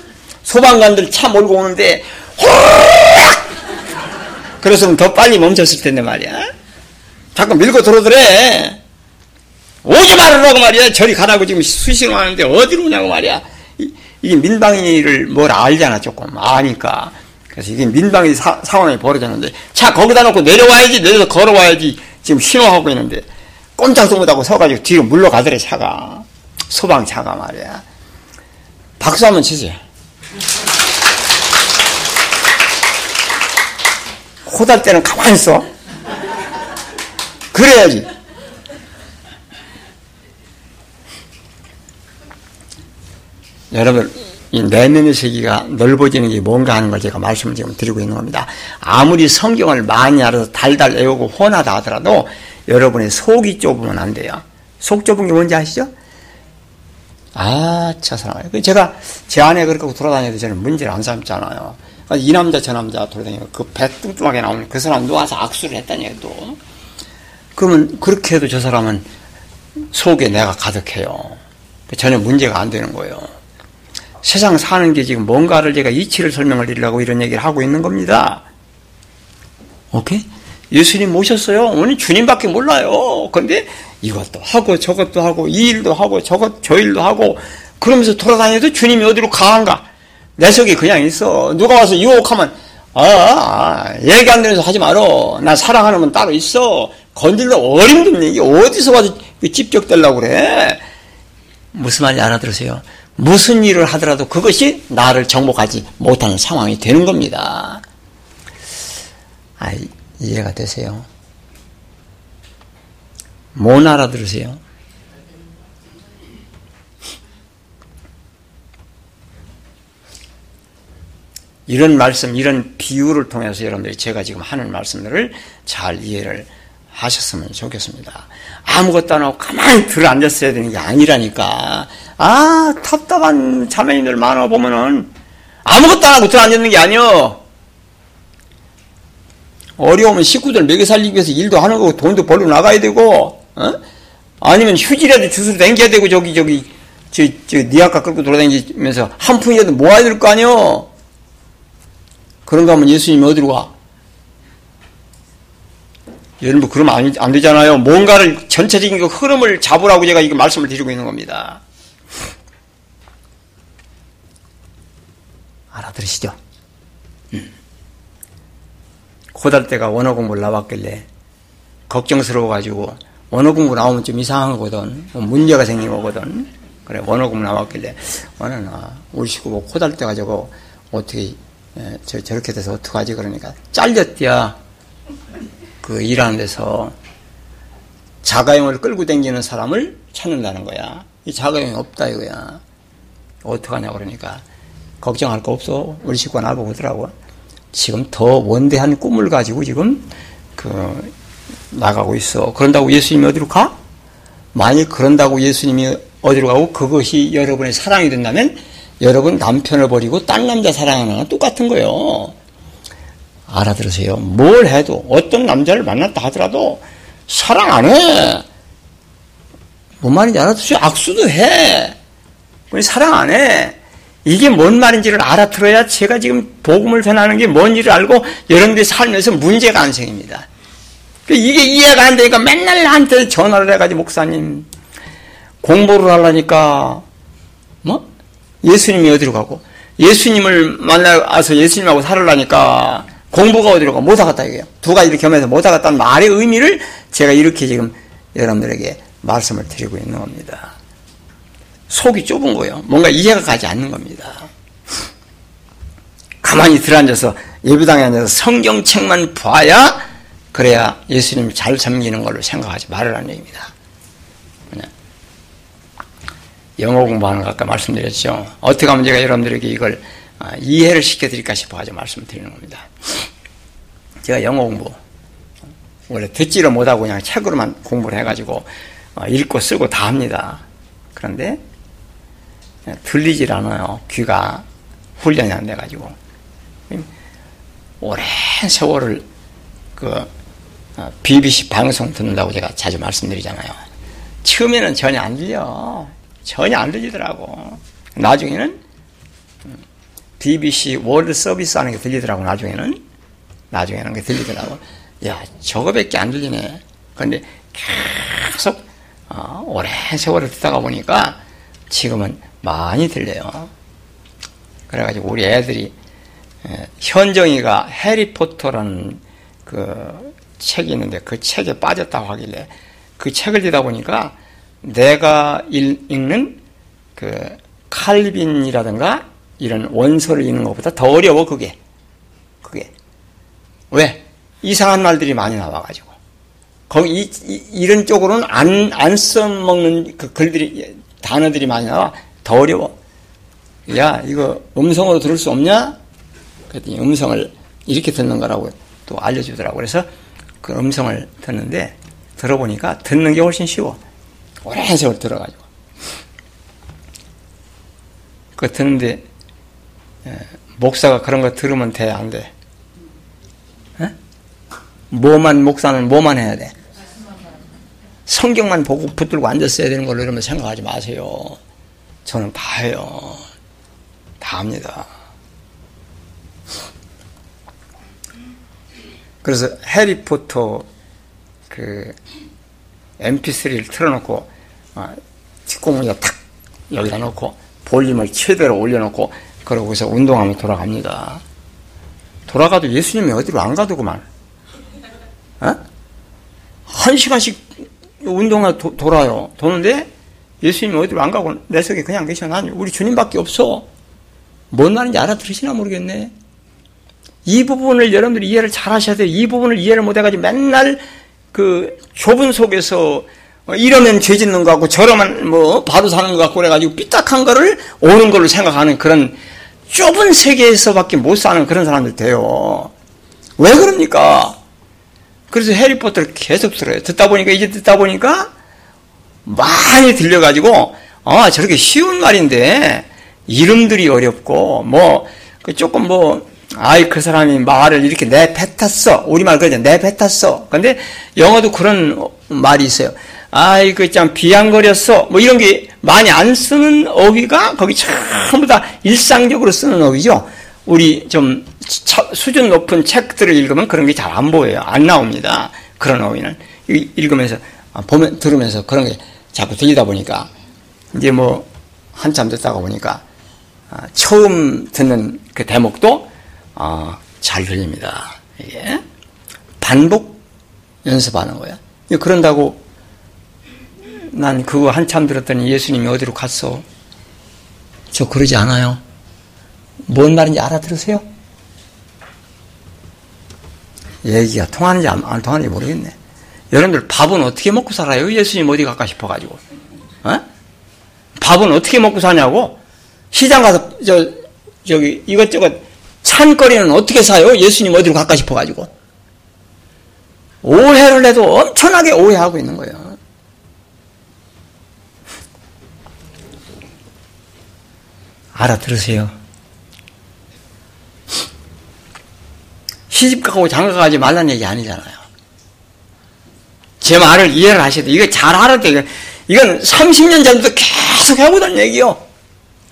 소방관들 차 몰고 오는데, 호루락! 그래서더 빨리 멈췄을 텐데 말이야. 자꾸 밀고 들어오더래. 오지 말으라고 말이야. 저리 가라고 지금 수시로 하는데 어디로 오냐고 말이야. 이, 게 민방위를 뭘 알잖아, 조금. 아니까. 그래서 이게 민방위 사, 상황이 벌어졌는데, 차 거기다 놓고 내려와야지, 내려서 걸어와야지, 지금 신호하고 있는데, 꼼짝도 못하고 서가지고 뒤로 물러가더래, 차가. 소방차가 말이야. 박수 한번 치세요. [LAUGHS] 호달 때는 가만히 있어. 그래야지. 여러분, 이 내면의 세계가 넓어지는 게 뭔가 하는 걸 제가 말씀을 지금 드리고 있는 겁니다. 아무리 성경을 많이 알아서 달달 외우고 혼하다 하더라도 여러분의 속이 좁으면 안 돼요. 속 좁은 게 뭔지 아시죠? 아, 저 사람. 그 제가 제 아내 그렇게 돌아다녀도 저는 문제를 안 삼잖아요. 이 남자 저 남자 돌아다니고 그배 뚱뚱하게 나오는 그 사람 누워서 악수를 했다니 또. 그러면 그렇게 해도 저 사람은 속에 내가 가득해요. 전혀 문제가 안 되는 거예요. 세상 사는 게 지금 뭔가를 제가 이치를 설명을 드리려고 이런 얘기를 하고 있는 겁니다. 오케이? 예수님 모셨어요. 오늘 주님밖에 몰라요. 그런데 이것도 하고 저것도 하고 이 일도 하고 저것 저 일도 하고 그러면서 돌아다녀도 주님이 어디로 가한가? 내 속에 그냥 있어. 누가 와서 유혹하면 아, 아 얘기 안 되면서 하지 말어. 나 사랑하는 분 따로 있어. 건들려 어림도 없네. 이게 어디서 와서 찝적대려고 그래. 무슨 말인지 알아들으세요? 무슨 일을 하더라도 그것이 나를 정복하지 못하는 상황이 되는 겁니다. 아, 이해가 되세요? 못 알아들으세요? 이런 말씀, 이런 비유를 통해서 여러분들이 제가 지금 하는 말씀들을 잘 이해를 하셨으면 좋겠습니다. 아무것도 안 하고 가만히 들어 앉았어야 되는 게 아니라니까. 아, 답답한 자매님들 많아 보면은 아무것도 안 하고 들어 앉는 게 아니요. 어려우면 식구들 먹여 살리기 위해서 일도 하는 거고 돈도 벌러 나가야 되고, 어? 아니면 휴지라도 주스로 댕겨야 되고 저기 저기 저, 저, 니 아까 끌고 돌아다니면서 한 푼이라도 모아야 될 거 아니요? 그런가 하면 예수님이 어디로 가? 여러분, 그러면 안, 안 되잖아요. 뭔가를 전체적인 그 흐름을 잡으라고 제가 이거 말씀을 드리고 있는 겁니다. 알아들으시죠? 음. 고달 때가 원어 공부를 나왔길래 걱정스러워가지고 원어 공부 나오면 좀 이상하거든. 뭐 문제가 생긴 거거든. 그래, 원어 공부 나왔길래, 원어는, 아, 우리 식구 뭐 고달 때 가지고 어떻게 예, 저, 저렇게 돼서 어떡하지? 그러니까 잘렸디야. 그 일하는 데서 자가용을 끌고 다니는 사람을 찾는다는 거야. 이 자가용이 없다 이거야. 어떡하냐 그러니까 걱정할 거 없어. 우리 식구가 나보고 그러더라고. 지금 더 원대한 꿈을 가지고 지금 그 나가고 있어. 그런다고 예수님이 어디로 가? 만일 그런다고 예수님이 어디로 가고 그것이 여러분의 사랑이 된다면 여러분 남편을 버리고 딴 남자 사랑하는 건 똑같은 거예요. 알아들으세요. 뭘 해도 어떤 남자를 만났다 하더라도 사랑 안 해. 뭔 말인지 알아들으세요. 악수도 해. 사랑 안 해. 이게 뭔 말인지를 알아들어야 제가 지금 복음을 전하는 게 뭔지를 알고 여러분들이 살면서 문제가 안 생깁니다. 이게 이해가 안 되니까 맨날 나한테 전화를 해가지고 목사님 공부를 하려니까 뭐 예수님이 어디로 가고 예수님을 만나서 예수님하고 살으려니까 공부가 어디로 가? 못 하겠다 이게요. 두 가지 를 겸해서 못 하겠다는 말의 의미를 제가 이렇게 지금 여러분들에게 말씀을 드리고 있는 겁니다. 속이 좁은 거예요. 뭔가 이해가 가지 않는 겁니다. 가만히 들어앉아서 예배당에 앉아서 성경책만 봐야 그래야 예수님 잘 섬기는 걸로 생각하지 말으라는 얘기입니다. 영어 공부하는 거 아까 말씀드렸죠. 어떻게 하면 제가 여러분들에게 이걸 아, 이해를 시켜드릴까 싶어 가지고 말씀드리는 겁니다. 제가 영어 공부 원래 듣지를 못하고 그냥 책으로만 공부를 해가지고 어, 읽고 쓰고 다 합니다. 그런데 들리질 않아요. 귀가 훈련이 안 돼가지고 오랜 세월을 그 BBC 어, 방송 듣는다고 제가 자주 말씀드리잖아요. 처음에는 전혀 안 들려. 전혀 안 들리더라고. 나중에는 BBC 월드 서비스 하는 게 들리더라고, 나중에는. 나중에는 게 들리더라고. 야, 저거밖에 안 들리네. 그런데 계속, 어, 오랜 세월을 듣다가 보니까 지금은 많이 들려요. 그래가지고 우리 애들이 현정이가 해리포터라는 그 책이 있는데 그 책에 빠졌다고 하길래 그 책을 읽다 보니까 내가 읽는 그 칼빈이라든가 이런 원서를 읽는 것보다 더 어려워 그게. 그게. 왜? 이상한 말들이 많이 나와가지고. 거기 이, 이 런 쪽으로는 안 안 써먹는 그 글들이 단어들이 많이 나와. 더 어려워. 야 이거 음성으로 들을 수 없냐? 그랬더니 음성을 이렇게 듣는 거라고 또 알려주더라고. 그래서 그 음성을 듣는데 들어보니까 듣는 게 훨씬 쉬워. 오랜 세월 들어가지고. 그 듣는데 예, 목사가 그런 거 들으면 돼, 안 돼? 에? 뭐만, 목사는 뭐만 해야 돼? 성경만 보고 붙들고 앉았어야 되는 걸로 이러면 생각하지 마세요. 저는 다 해요. 다 합니다. 그래서 해리포터 그 mp3를 틀어놓고 어, 뒷공문에다 탁 여기다 놓고 볼륨을 최대로 올려놓고 그러고서 운동하면 돌아갑니다. 돌아가도 예수님이 어디로 안 가더구만. 어? 한 시간씩 운동을 도, 돌아요. 도는데 예수님이 어디로 안 가고 내 속에 그냥 계셔. 난 우리 주님밖에 없어. 뭔 말인지 알아들으시나 모르겠네. 이 부분을 여러분들이 이해를 잘 하셔야 돼요. 이 부분을 이해를 못 해가지고 맨날 그 좁은 속에서 이러면 죄 짓는 것 같고 저러면 뭐 바로 사는 것 같고 그래가지고 삐딱한 거를 오는 걸로 생각하는 그런 좁은 세계에서밖에 못 사는 그런 사람들 돼요. 왜 그럽니까? 그래서 해리포터를 계속 들어요. 듣다 보니까 이제 듣다 보니까 많이 들려가지고 아 저렇게 쉬운 말인데 이름들이 어렵고 뭐그 조금 뭐 아이 그 사람이 말을 이렇게 내뱉었어 우리말 그러죠 내뱉었어 근데 영어도 그런 말이 있어요 아이 그참 비양거렸어. 뭐 이런 게 많이 안 쓰는 어휘가 거기 전부 다 일상적으로 쓰는 어휘죠. 우리 좀 수준 높은 책들을 읽으면 그런 게 잘 안 보여요. 안 나옵니다. 그런 어휘는. 읽으면서 아, 보면 들으면서 그런 게 자꾸 들리다 보니까. 이제 뭐 한참 듣다가 보니까 아, 처음 듣는 그 대목도 아, 잘 들립니다. 이게 반복 연습하는 거야. 그런다고 난 그거 한참 들었더니 예수님이 어디로 갔어? 저 그러지 않아요. 뭔 말인지 알아들으세요? 얘기가 통하는지 안, 안 통하는지 모르겠네. 여러분들 밥은 어떻게 먹고 살아요? 예수님 어디 갈까 싶어가지고. 어? 밥은 어떻게 먹고 사냐고? 시장 가서 저 저기 이것저것 찬거리는 어떻게 사요? 예수님 어디로 갈까 싶어가지고 오해를 해도 엄청나게 오해하고 있는 거예요. 알아들으세요. 시집 가고 장가 가지 말라는 얘기 아니잖아요. 제 말을 이해를 하셔야 돼요. 이거 잘 알아야 이건 30년 전부터 계속 해오던 얘기요.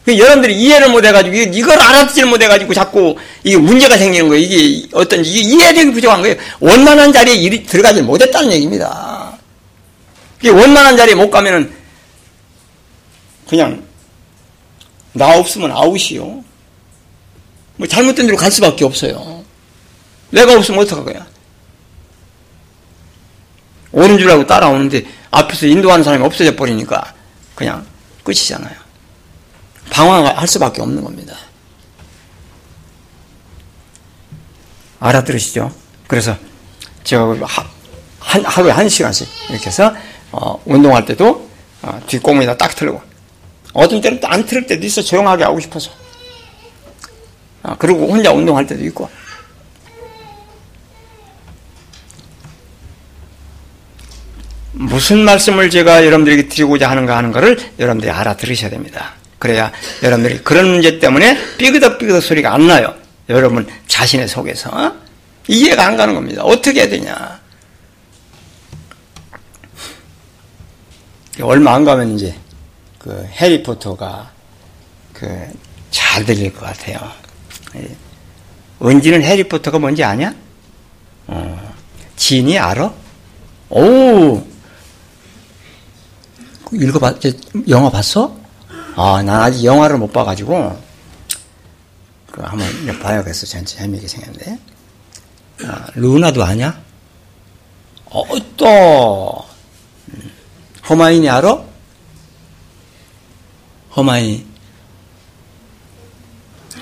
그 여러분들이 이해를 못해가지고 이걸 알아듣지를 못해가지고 자꾸 이게 문제가 생기는 거예요. 이게 어떤 이게 이해력이 부족한 거예요. 원만한 자리에 들어가지 못했다는 얘기입니다. 원만한 자리에 못 가면은 그냥 나 없으면 아웃이요. 뭐 잘못된 데로 갈 수밖에 없어요. 내가 없으면 어떡할 거야? 오는 줄 알고 따라오는데 앞에서 인도하는 사람이 없어져 버리니까 그냥 끝이잖아요. 방황할 수밖에 없는 겁니다. 알아들으시죠? 그래서 제가 하, 하루에 한 시간씩 이렇게 해서 어, 운동할 때도 어, 뒷공문에다 딱 틀고 어떤 때는 또 안 틀을 때도 있어 조용하게 하고 싶어서 어, 그리고 혼자 운동할 때도 있고 무슨 말씀을 제가 여러분들에게 드리고자 하는가 하는 것을 여러분들이 알아들으셔야 됩니다. 그래야 여러분들이 그런 문제 때문에 삐그덕삐그덕 소리가 안 나요. 여러분 자신의 속에서. 이해가 안 가는 겁니다. 어떻게 해야 되냐. 얼마 안 가면 이제 그 해리포터가 그 잘 들릴 것 같아요. 은지는 해리포터가 뭔지 아냐? 어, 진이 알아? 오, 읽어봤, 영화 봤어? 아, 난 아직 영화를 못 봐가지고, 그 한번 봐야겠어. 전체 재미있게 생겼는데. 아, 루나도 아냐? 어, 또, 음, 허마인이 알아? 허마인.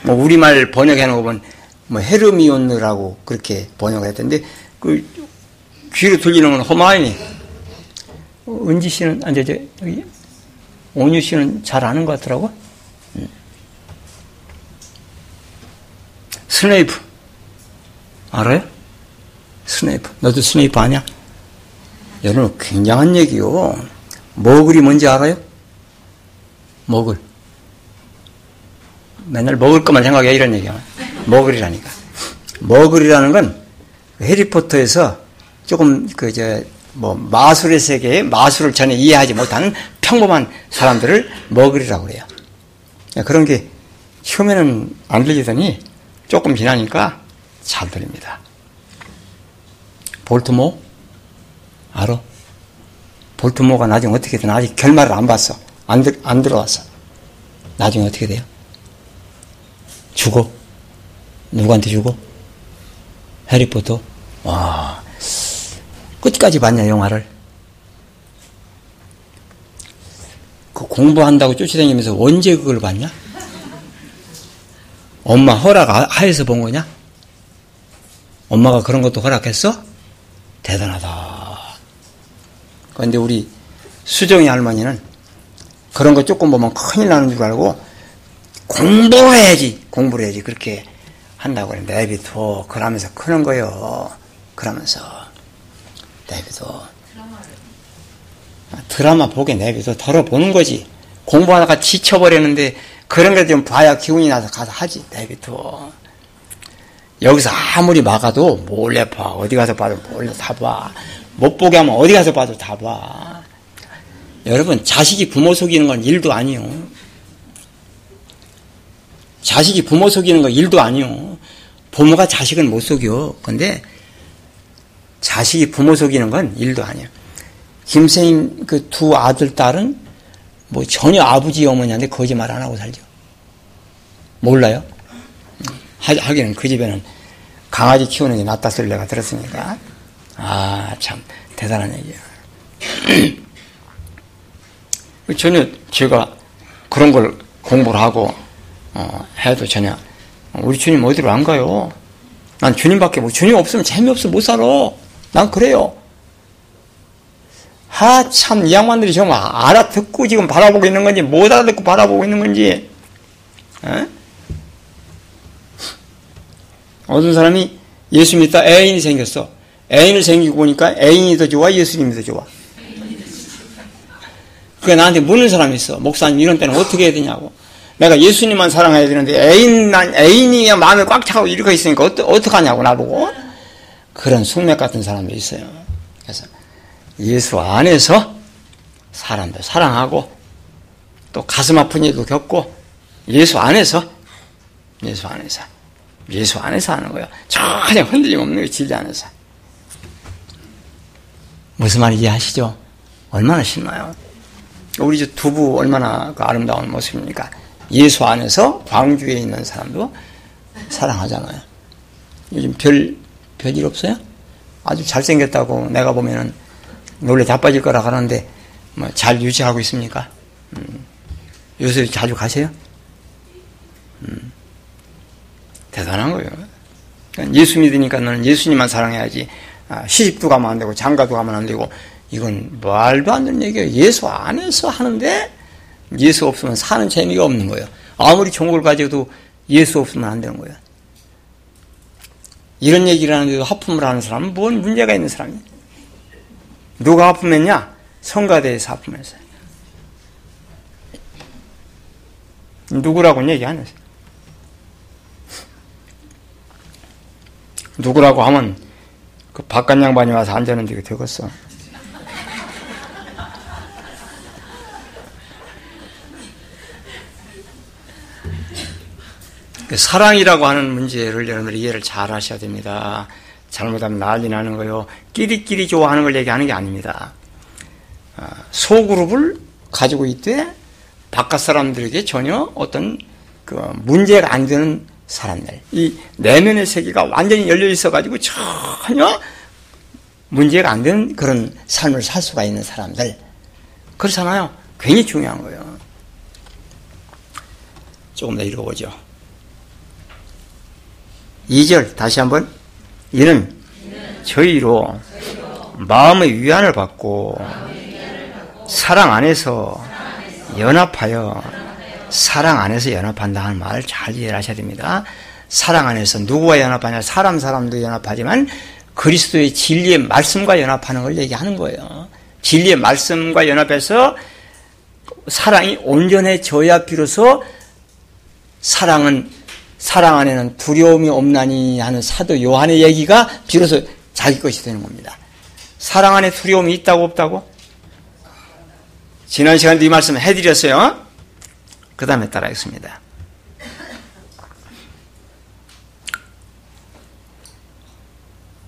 뭐, 우리말 번역해 놓은 거 보면, 뭐, 헤르미온느라고 그렇게 번역했던데, 그, 귀로 들리는 건 허마인이. 어, 은지 씨는, 아, 저, 저, 여기, 온유 씨는 잘 아는 것 같더라고. 음. 스네이프. 알아요? 스네이프. 너도 스네이프 아냐? 여러분, 굉장한 얘기요. 머글이 뭔지 알아요? 먹을. 맨날 먹을 것만 생각해, 이런 얘기야. 머글이라니까. 머글이라는 건 해리포터에서 조금, 그, 저, 뭐, 마술의 세계에 마술을 전혀 이해하지 못하는 평범한 사람들을 머글이라고 그래요. 그런 게 처음에는 안 들리더니 조금 지나니까 잘 들립니다. 볼트모? 알아? 볼트모가 나중에 어떻게 되나 아직 결말을 안 봤어. 안, 들, 안 들어왔어. 나중에 어떻게 돼요? 죽어? 누구한테 죽어? 해리포터? 와, 끝까지 봤냐, 영화를? 그 공부한다고 쫓아다니면서 언제 그걸 봤냐? 엄마 허락 하에서 본 거냐? 엄마가 그런 것도 허락했어? 대단하다. 그런데 우리 수정이 할머니는 그런 거 조금 보면 큰일 나는 줄 알고 공부해야지, 공부를 해야지. 그렇게 한다고 그래. 내비도 그러면서 크는 거요. 그러면서 내비도 드라마 보게 내비도 덜어보는 거지. 공부하다가 지쳐버렸는데 그런 게 좀 봐야 기운이 나서 가서 하지. 내비도 여기서 아무리 막아도 몰래 봐. 어디 가서 봐도 몰래 다 봐. 못 보게 하면 어디 가서 봐도 다 봐. 여러분, 자식이 부모 속이는 건 일도 아니요. 자식이 부모 속이는 건 일도 아니요. 부모가 자식은 못 속여. 근데 자식이 부모 속이는 건 일도 아니야. 김생인 그 두 아들, 딸은 뭐 전혀 아버지 어머니한테 거짓말 안 하고 살죠. 몰라요? 하기는 그 집에는 강아지 키우는 게 낫다 소리 내가 들었으니까. 아, 참, 대단한 얘기야. [CLEARS THROAT] 전혀 제가 그런 걸 공부를 하고, 어, 해도 전혀, 우리 주님 어디로 안 가요? 난 주님밖에 뭐, 주님 없으면 재미없어 못 살아. 난 그래요. 하, 참, 이 양반들이 정말 알아듣고 지금 바라보고 있는 건지, 못 알아듣고 바라보고 있는 건지, 에? 어떤 사람이 예수 믿다 애인이 생겼어. 애인을 생기고 보니까 애인이 더 좋아, 예수님이 더 좋아. 그게 나한테 묻는 사람이 있어. 목사님, 이런 때는 어떻게 해야 되냐고. 내가 예수님만 사랑해야 되는데 애인, 난, 애인이 마음에 꽉 차고 이렇게 있으니까 어떠, 어떡하냐고, 나보고. 그런 숙맥 같은 사람이 있어요. 그래서 예수 안에서 사람도 사랑하고 또 가슴 아픈 일도 겪고 예수 안에서 예수 안에서 예수 안에서 하는 거예요. 전혀 흔들림 없는 거예요. 진리 안에서. 무슨 말인지 아시죠? 얼마나 신나요? 우리 집 두부 얼마나 그 아름다운 모습입니까? 예수 안에서 광주에 있는 사람도 사랑하잖아요. 요즘 별, 별일 없어요? 아주 잘생겼다고 내가 보면은 놀래 자빠질 거라 하는데 뭐 잘 유지하고 있습니까? 음. 요새 자주 가세요? 음. 대단한 거예요. 그러니까 예수 믿으니까 너는 예수님만 사랑해야지. 아, 시집도 가면 안 되고 장가도 가면 안 되고 이건 말도 안 되는 얘기예요. 예수 안에서 하는데 예수 없으면 사는 재미가 없는 거예요. 아무리 종을 가져도 예수 없으면 안 되는 거예요. 이런 얘기를 하는데도 하품을 하는 사람은 뭔 문제가 있는 사람이에요. 누가 하품했냐? 성가대에서 하품했어요. 누구라고 얘기 안 했어요. 누구라고 하면 그 바깥 양반이 와서 앉았는데 되겠어. 사랑이라고 하는 문제를 여러분들 이해를 잘 하셔야 됩니다. 잘못하면 난리 나는 거요. 끼리끼리 좋아하는 걸 얘기하는 게 아닙니다. 아, 소그룹을 가지고 있되 바깥 사람들에게 전혀 어떤 그 문제가 안 되는 사람들. 이 내면의 세계가 완전히 열려 있어가지고 전혀 문제가 안 되는 그런 삶을 살 수가 있는 사람들. 그렇잖아요. 굉장히 중요한 거예요. 조금 더 읽어보죠. 2절 다시 한번 이는 저희로 마음의 위안을 받고 사랑 안에서 연합하여 사랑 안에서 연합한다는 말을 잘 이해를 하셔야 됩니다. 사랑 안에서 누구와 연합하냐? 사람 사람도 연합하지만 그리스도의 진리의 말씀과 연합하는 걸 얘기하는 거예요. 진리의 말씀과 연합해서 사랑이 온전해져야 비로소 사랑은 사랑 안에는 두려움이 없나니 하는 사도 요한의 얘기가 비로소 자기 것이 되는 겁니다. 사랑 안에 두려움이 있다고 없다고? 지난 시간에 이 말씀 해드렸어요. 그 다음에 따라하겠습니다.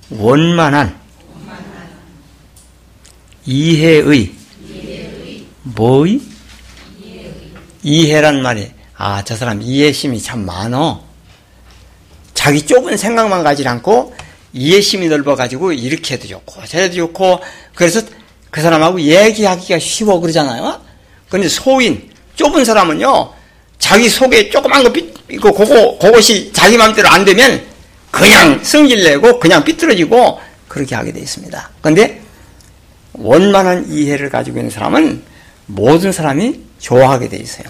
원만한 이해의 뭐의? 이해란 말이 아, 저 사람 이해심이 참 많어. 자기 좁은 생각만 가지 않고 이해심이 넓어가지고 이렇게 해도 좋고 저래도 좋고 그래서 그 사람하고 얘기하기가 쉬워 그러잖아요. 그런데 소인 좁은 사람은요 자기 속에 조그만 거 있고 그거 그것이 자기 마음대로 안 되면 그냥 성질내고 그냥 삐뚤어지고 그렇게 하게 되어 있습니다. 그런데 원만한 이해를 가지고 있는 사람은 모든 사람이 좋아하게 되어 있어요.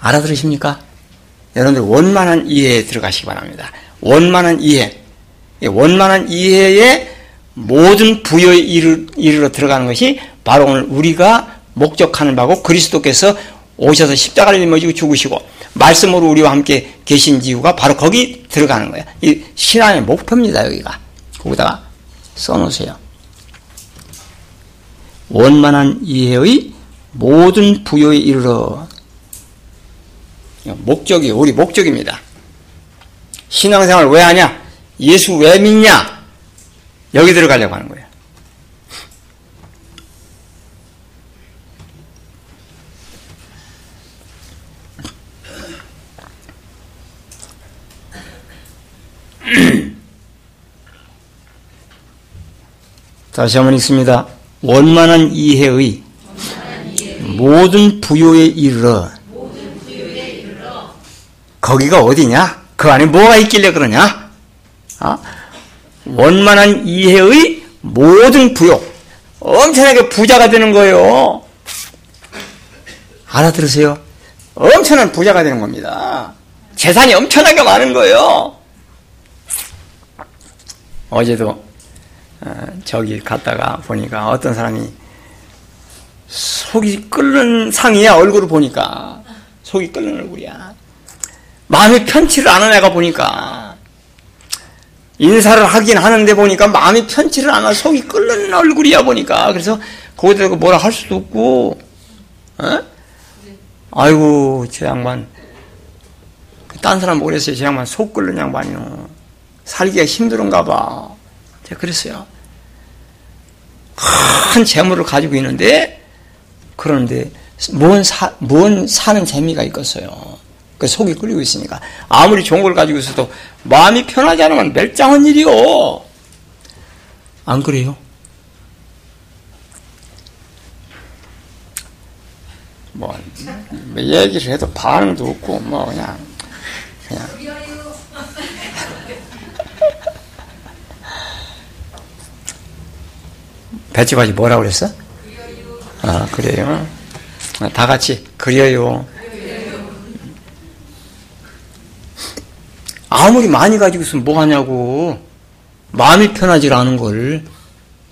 알아들으십니까? 여러분들 원만한 이해에 들어가시기 바랍니다. 원만한 이해. 원만한 이해에 모든 부여에 이르러 들어가는 것이 바로 오늘 우리가 목적하는 바고 그리스도께서 오셔서 십자가를 짊어지고 죽으시고 말씀으로 우리와 함께 계신 이유가 바로 거기 들어가는 거예요. 이 신앙의 목표입니다, 여기가. 거기다가 써놓으세요. 원만한 이해의 모든 부여에 이르러 목적이 우리 목적입니다. 신앙생활 왜 하냐? 예수 왜 믿냐? 여기 들어가려고 하는 거예요. [CLEARS THROAT] 다시 한번 읽습니다. 원만한 이해의 모든 부요에 이르러 거기가 어디냐? 그 안에 뭐가 있길래 그러냐? 어? 원만한 이해의 모든 부요. 엄청나게 부자가 되는 거예요. 알아들으세요? 엄청난 부자가 되는 겁니다. 재산이 엄청나게 많은 거예요. 어제도 어, 저기 갔다가 보니까 어떤 사람이 속이 끓는 상이야 얼굴을 보니까 속이 끓는 얼굴이야. 마음이 편치를 않은 애가 보니까. 인사를 하긴 하는데 보니까 마음이 편치를 않아 속이 끓는 얼굴이야 보니까. 그래서 거기다 뭐라 할 수도 없고 어? 아이고 저 양반. 딴 사람 모르겠어요? 저 양반 속 끓는 양반이요. 살기가 힘들은가 봐. 제가 그랬어요. 큰 재물을 가지고 있는데 그러는데 뭔, 사, 뭔 사는 재미가 있겠어요 그 속이 끓이고 있으니까. 아무리 좋은 걸 가지고 있어도 마음이 편하지 않으면 멸장한 일이요. 안 그래요? 뭐, 뭐 얘기를 해도 반응도 없고, 뭐, 그냥, 그냥. [LAUGHS] 배치바지 뭐라고 그랬어? 아, 그래요? 다 같이, 그래요. 아무리 많이 가지고 있으면 뭐 하냐고. 마음이 편하지 않은 걸.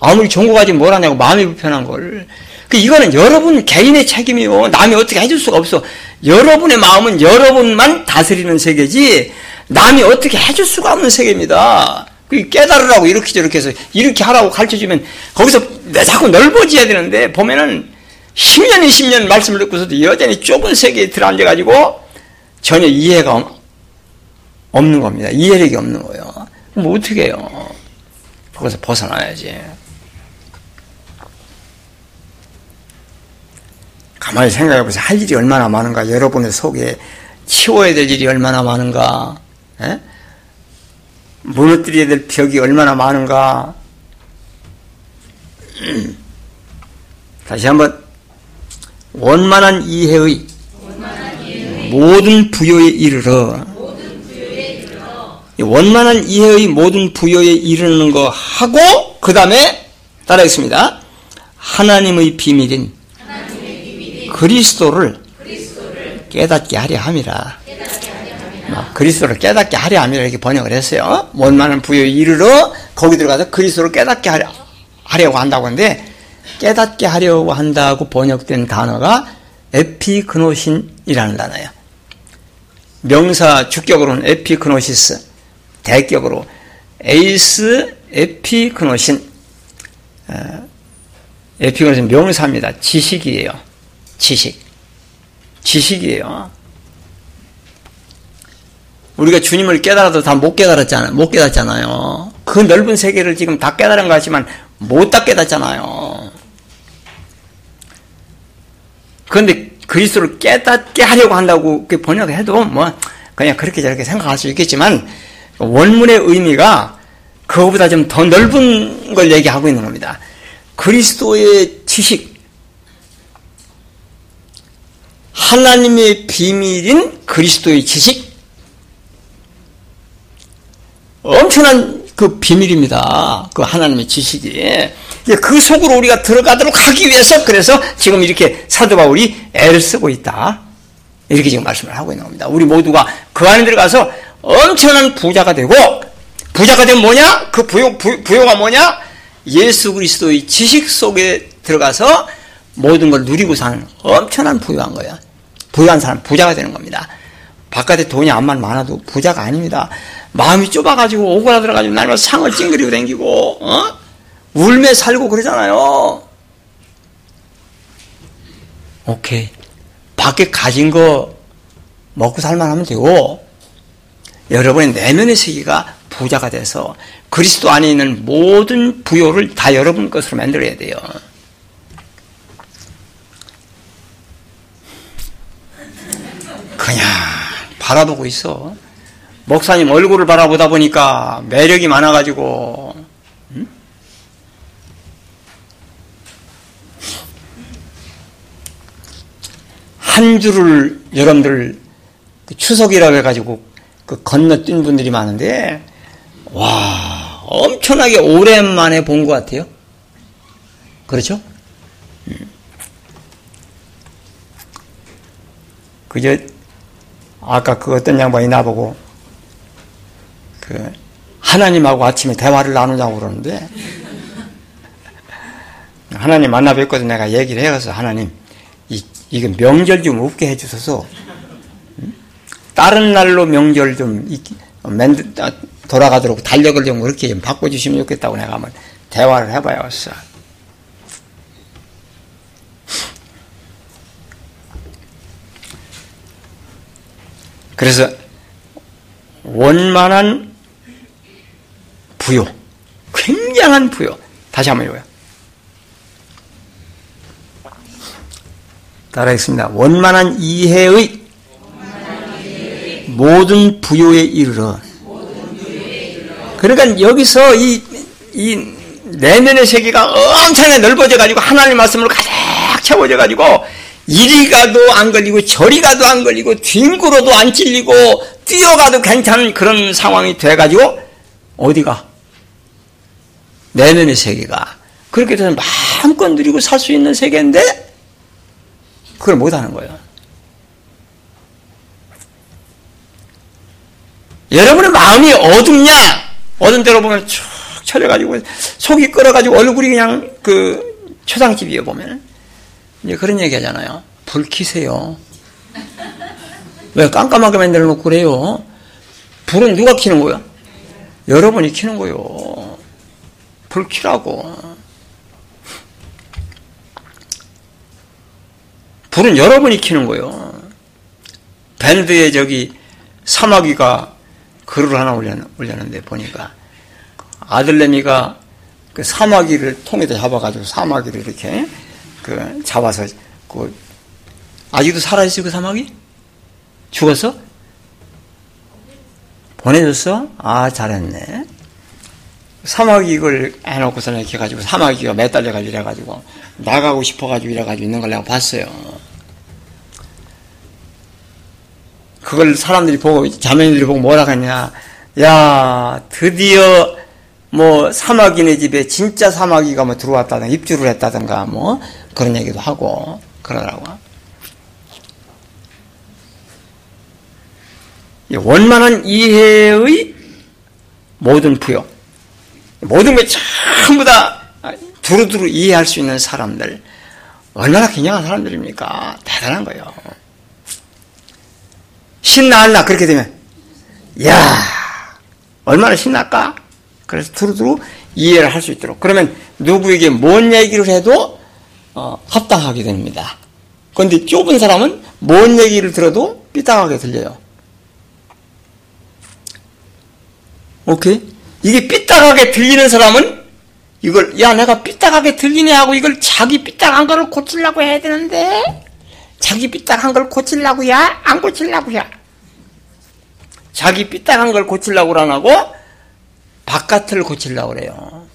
아무리 거 가지고 뭘 하냐고. 마음이 불편한 걸. 그 이거는 여러분 개인의 책임이요. 남이 어떻게 해줄 수가 없어. 여러분의 마음은 여러분만 다스리는 세계지 남이 어떻게 해줄 수가 없는 세계입니다. 그 깨달으라고 이렇게 저렇게 해서 이렇게 하라고 가르쳐주면 거기서 자꾸 넓어져야 되는데 보면은 10년, 20년 말씀을 듣고서도 여전히 좁은 세계에 들어앉아가지고 전혀 이해가 없는 겁니다. 이해력이 없는 거예요. 뭐 어떻게 해요? 거기서 벗어나야지. 가만히 생각해 보세요. 할 일이 얼마나 많은가. 여러분의 속에 치워야 될 일이 얼마나 많은가. 에? 예? 무너뜨려야 될 벽이 얼마나 많은가. [CLEARS THROAT] 다시 한번 원만한 이해의, 원만한 이해의 모든 부여에 이르러 원만한 이해의 모든 부여에 이르는 거 하고 그 다음에 따라하겠습니다. 하나님의 비밀인, 하나님의 비밀인 그리스도를, 그리스도를, 깨닫게 하려 함이라. 그리스도를 깨닫게 하려 함이라 이렇게 번역을 했어요. 원만한 부여에 이르러 거기 들어가서 그리스도를 깨닫게 하려, 하려고 한다고 하는데 깨닫게 하려고 한다고 번역된 단어가 에피그노신이라는 단어예요. 명사 주격으로는 에피그노시스, 대격으로 에이스 에피그노신 어, 에피그노신 명사입니다. 지식이에요. 지식. 지식이에요. 우리가 주님을 깨달아도 다 못 깨달았잖아요. 못 깨닫잖아요. 그 넓은 세계를 지금 다 깨달은 것 같지만 못 다 깨닫잖아요. 그런데 그리스도를 깨닫게 하려고 한다고 번역해도 뭐 그냥 그렇게 저렇게 생각할 수 있겠지만 원문의 의미가 그거보다 좀 더 넓은 걸 얘기하고 있는 겁니다. 그리스도의 지식, 하나님의 비밀인 그리스도의 지식, 엄청난 그 비밀입니다. 그 하나님의 지식이. 그 속으로 우리가 들어가도록 하기 위해서 그래서 지금 이렇게 사도 바울이 애를 쓰고 있다. 이렇게 지금 말씀을 하고 있는 겁니다. 우리 모두가 그 안에 들어가서 엄청난 부자가 되고 부자가 되면 뭐냐? 그 부요, 부, 부요가 뭐냐? 예수 그리스도의 지식 속에 들어가서 모든 걸 누리고 사는 엄청난 부유한 거야. 부유한 사람 부자가 되는 겁니다. 바깥에 돈이 암만 많아도 부자가 아닙니다. 마음이 좁아가지고 오그라들어가지고 날마다 상을 찡그리고 다니고 어? 울며 살고 그러잖아요. 오케이. 밖에 가진 거 먹고 살만 하면 되고 여러분의 내면의 세계가 부자가 돼서 그리스도 안에 있는 모든 부요를 다 여러분 것으로 만들어야 돼요. 그냥 바라보고 있어. 목사님 얼굴을 바라보다 보니까 매력이 많아가지고, 음? 한 줄을 여러분들 추석이라고 해가지고 그 건너뛴 분들이 많은데, 와, 엄청나게 오랜만에 본 것 같아요. 그렇죠? 음. 그저, 아까 그 어떤 양반이 나보고, 그, 하나님하고 아침에 대화를 나누자고 그러는데, [LAUGHS] 하나님 만나 뵙거든 내가 얘기를 해서 하나님, 이, 이거 명절 좀 없게 해주셔서, 다른 날로 명절 좀 맨, 돌아가도록 달력을 좀 그렇게 좀 바꿔주시면 좋겠다고 내가 한번 대화를 해봐야겠어. 그래서 원만한 부요, 굉장한 부요. 다시 한번 읽어요. 따라하겠습니다. 원만한 이해의 모든 부요에 이르러. 그러니까 여기서 이, 이 내면의 세계가 엄청나게 넓어져 가지고 하나님 말씀으로 가득 채워져 가지고 이리 가도 안 걸리고 저리 가도 안 걸리고 뒹굴어도 안 찔리고 뛰어가도 괜찮은 그런 상황이 돼 가지고 어디가 내면의 세계가 그렇게 되면 마음껏 누리고 살 수 있는 세계인데 그걸 못 하는 거예요. 여러분의 마음이 어둡냐? 어두운 데로 보면 쭉 쳐져가지고 속이 끓어가지고 얼굴이 그냥 그 초상집이에요 보면 이제 그런 얘기 하잖아요. 불 켜세요. 왜 깜깜하게 만들어 놓고 그래요? 불은 누가 켜는 거야? 여러분이 켜는 거요. 불 켜라고. 불은 여러분이 켜는 거요. 밴드에 저기 사마귀가 글을 하나 올렸는데 보니까 아들내미가 그 사마귀를 통에다 잡아가지고 사마귀를 이렇게 그 잡아서 그 아직도 살아있어요, 그 사마귀? 죽었어? 보내줬어? 아, 잘했네. 사마귀 이걸 해놓고서는 이렇게 가지고 사마귀가 매달려가지고 이래가지고 나가고 싶어가지고 이래가지고 있는 걸 내가 봤어요. 그걸 사람들이 보고, 자매들이 보고 뭐라 하냐. 야, 드디어 뭐 사마귀네 집에 진짜 사마귀가 뭐 들어왔다든가 입주를 했다든가 뭐 그런 얘기도 하고 그러더라고. 원만한 이해의 모든 부여, 모든 게 전부 다 두루두루 이해할 수 있는 사람들, 얼마나 굉장한 사람들입니까? 대단한 거예요. 신나나 그렇게 되면, 야 얼마나 신날까? 그래서 두루두루 이해를 할 수 있도록. 그러면 누구에게 뭔 얘기를 해도 어, 합당하게 됩니다. 그런데 좁은 사람은 뭔 얘기를 들어도 삐딱하게 들려요. 오케이? 이게 삐딱하게 들리는 사람은 이걸 야 내가 삐딱하게 들리네 하고 이걸 자기 삐딱한 거를 고치려고 해야 되는데 자기 삐딱한 걸 고치려고야 안 고치려고야 자기 삐딱한 걸 고치려고 안 하고 바깥을 고치려고 그래요.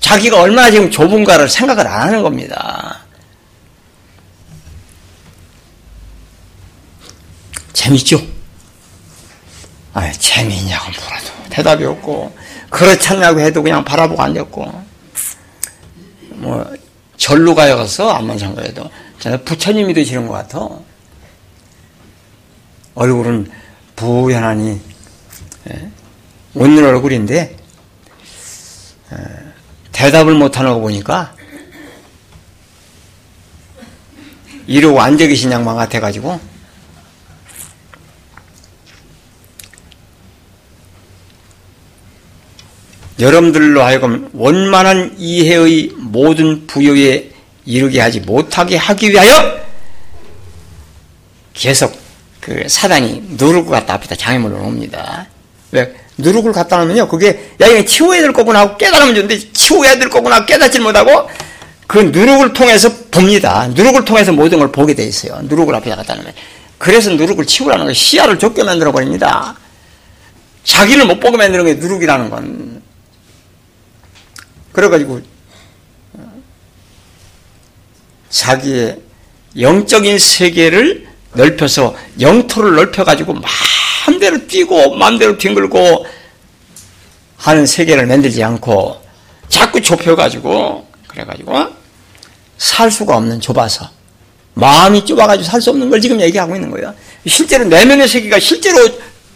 자기가 얼마나 지금 좁은가를 생각을 안 하는 겁니다. 재밌죠? 아, 재미있냐고 물어도 대답이 없고, 그렇지 않냐고 해도 그냥 바라보고 앉았고, 뭐, 절로 가서 안만 상가에도 저는 부처님이 되시는 것 같아. 얼굴은 부연하니, 예? 웃는 얼굴인데 대답을 못하는 거 보니까 이러고 앉아 계신 양반 같아가지고 여러분들로 하여금 원만한 이해의 모든 부여에 이르게 하지 못하게 하기 위하여 계속 그 사단이 누르고 갔다 앞에다 장애물을 옵니다. 왜? 누룩을 갖다 놓으면요. 그게, 야, 이거 치워야 될 거구나 하고 깨달으면 좋은데, 치워야 될 거구나 깨닫지 못하고, 그 누룩을 통해서 봅니다. 누룩을 통해서 모든 걸 보게 돼 있어요. 누룩을 앞에 갖다 놓으면. 그래서 누룩을 치우라는 거 시야를 좁게 만들어 버립니다. 자기를 못 보게 만드는 게 누룩이라는 건. 그래가지고, 자기의 영적인 세계를 넓혀서 영토를 넓혀가지고 마음대로 뛰고 마음대로 뒹굴고 하는 세계를 만들지 않고 자꾸 좁혀가지고 그래가지고 살 수가 없는 좁아서 마음이 좁아가지고 살 수 없는 걸 지금 얘기하고 있는 거예요. 실제로 내면의 세계가 실제로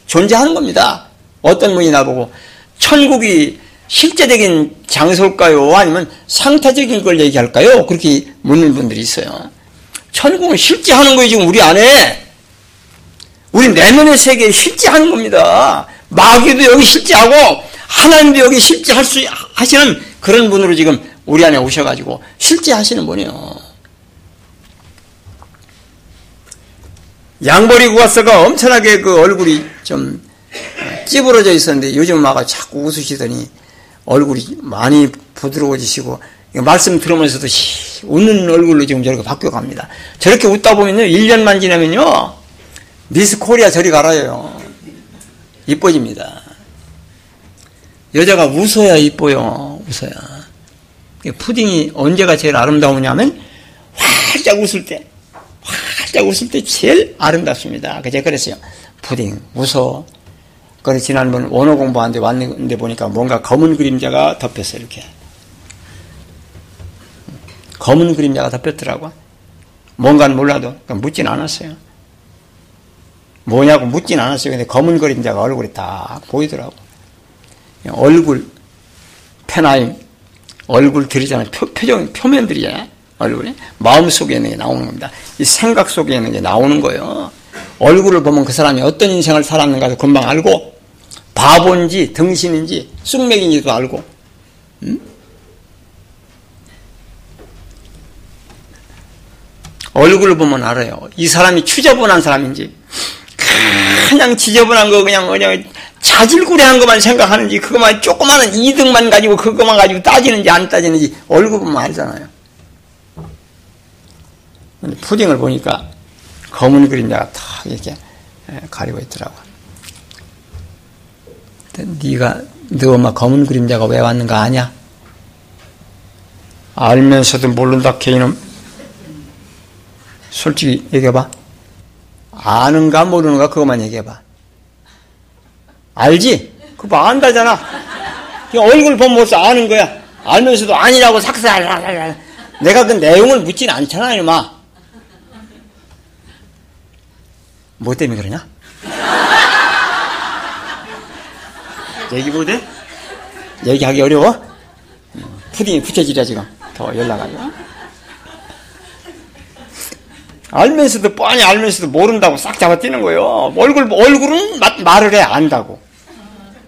존재하는 겁니다. 어떤 분이 나보고 천국이 실제적인 장소일까요? 아니면 상태적인 걸 얘기할까요? 그렇게 묻는 분들이 있어요. 천국은 실제 하는 거예요, 지금 우리 안에. 우리 내면의 세계에 실제 하는 겁니다. 마귀도 여기 실제하고, 하나님도 여기 실제 할 수, 하시는 그런 분으로 지금 우리 안에 오셔가지고 실제 하시는 분이에요. 양머리 구가서가 엄청나게 그 얼굴이 좀 찌부러져 있었는데 요즘 마가 자꾸 웃으시더니 얼굴이 많이 부드러워지시고 말씀 들으면서도 웃는 얼굴로 지금 저렇게 바뀌어갑니다. 저렇게 웃다 보면요, 1년만 지나면요, 미스 코리아 저리 가라요. 이뻐집니다. 여자가 웃어야 이뻐요. 웃어야. 푸딩이 언제가 제일 아름다우냐면, 활짝 웃을 때, 활짝 웃을 때 제일 아름답습니다. 그제 그랬어요. 푸딩, 웃어. 그래, 지난번 원어 공부하는데 왔는데 보니까 뭔가 검은 그림자가 덮였어요, 이렇게. 검은 그림자가 덮였더라고. 뭔가는 몰라도 묻진 않았어요. 뭐냐고 묻진 않았어요. 근데 검은 그림자가 얼굴에 딱 보이더라고. 얼굴, 페나임, 얼굴 들이잖아요. 표, 표정, 표면들이야. 얼굴이. 마음 속에 있는 게 나오는 겁니다. 이 생각 속에 있는 게 나오는 거예요. 얼굴을 보면 그 사람이 어떤 인생을 살았는가도 금방 알고, 바본지, 등신인지, 쑥맥인지도 알고, 음? 얼굴을 보면 알아요. 이 사람이 추저분한 사람인지, 그냥 지저분한 거 그냥 그냥 자질구레한 것만 생각하는지, 그것만 조그마한 이득만 가지고 그것만 가지고 따지는지 안 따지는지 얼굴 보면 알잖아요. 푸딩을 보니까 검은 그림자가 탁 이렇게 가리고 있더라고. 네가 너 엄마 검은 그림자가 왜 왔는가 아냐? 알면서도 모른다 개인은 솔직히 얘기해봐. 아는가 모르는가 그것만 얘기해봐. 알지? 그거 안다잖아. 얼굴 보면 벌써 아는 거야. 알면서도 아니라고 삭삭 내가 그 내용을 묻진 않잖아, 이놈아. 뭐 때문에 그러냐? 얘기 못해? 얘기하기 어려워? 푸딩이 붙여지랴, 지금. 더 연락하려. 알면서도 뻔히 알면서도 모른다고 싹 잡아뛰는 거예요. 얼굴 얼굴은 마, 말을 해 안다고.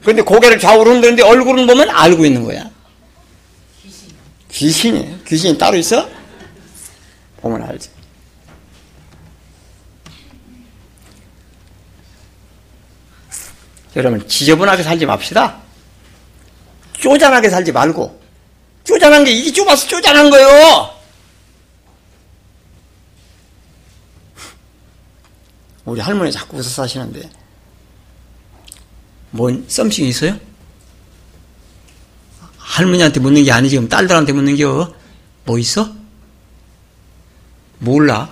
근데 고개를 좌우로 흔드는데 얼굴은 보면 알고 있는 거야. 귀신이 귀신이 따로 있어? 보면 알지. 여러분 지저분하게 살지 맙시다. 쪼잔하게 살지 말고 쪼잔한 게 이게 좁아서 쪼잔한 거예요. 우리 할머니 자꾸 웃어 사시는데 뭔 썸씽 있어요? 할머니한테 묻는 게 아니지 그럼 딸들한테 묻는 게뭐 있어? 몰라.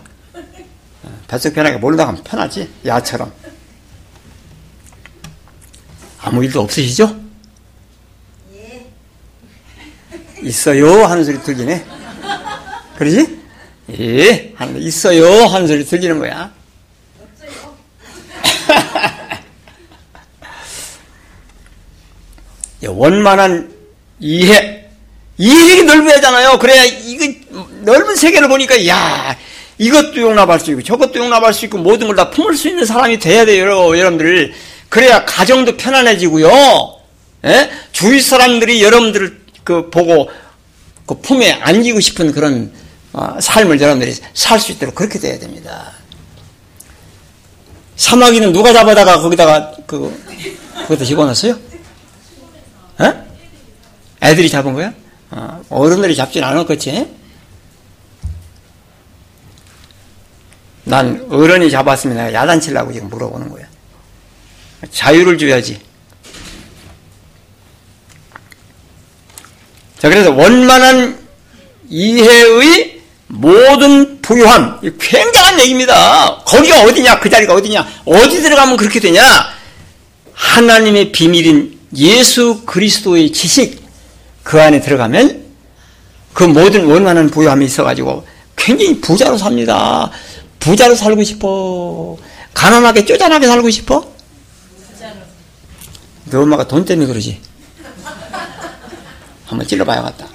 뱃속 편하게 모르다 가면 편하지 야처럼. 아무 일도 없으시죠? 예. 있어요 하는 소리 들리네. 그러지? 예. 하는 있어요 하는 소리 들리는 거야. [LAUGHS] 원만한 이해. 이해력이 넓어야잖아요. 그래야 이거 넓은 세계를 보니까 야 이것도 용납할 수 있고 저것도 용납할 수 있고 모든 걸 다 품을 수 있는 사람이 돼야 돼요, 여러분들. 그래야 가정도 편안해지고요. 예? 주위 사람들이 여러분들을 그 보고 그 품에 안기고 싶은 그런 어, 삶을 여러분들이 살 수 있도록 그렇게 돼야 됩니다. 사마귀는 누가 잡아다가 거기다가 그 그것도 집어넣었어요? 어? 애들이 잡은 거야? 어, 어른들이 잡진 않았겠지? 난 어른이 잡았으면 내가 야단치려고 지금 물어보는 거야. 자유를 줘야지. 자, 그래서 원만한 이해의 모든 부유함. 굉장한 얘기입니다. 거기가 어디냐? 그 자리가 어디냐? 어디 들어가면 그렇게 되냐? 하나님의 비밀인 예수 그리스도의 지식 그 안에 들어가면 그 모든 원만한 부유함이 있어가지고 굉장히 부자로 삽니다. 부자로 살고 싶어. 가난하게 쪼잔하게 살고 싶어? 너 엄마가 돈 때문에 그러지. 한번 찔러봐야겠다.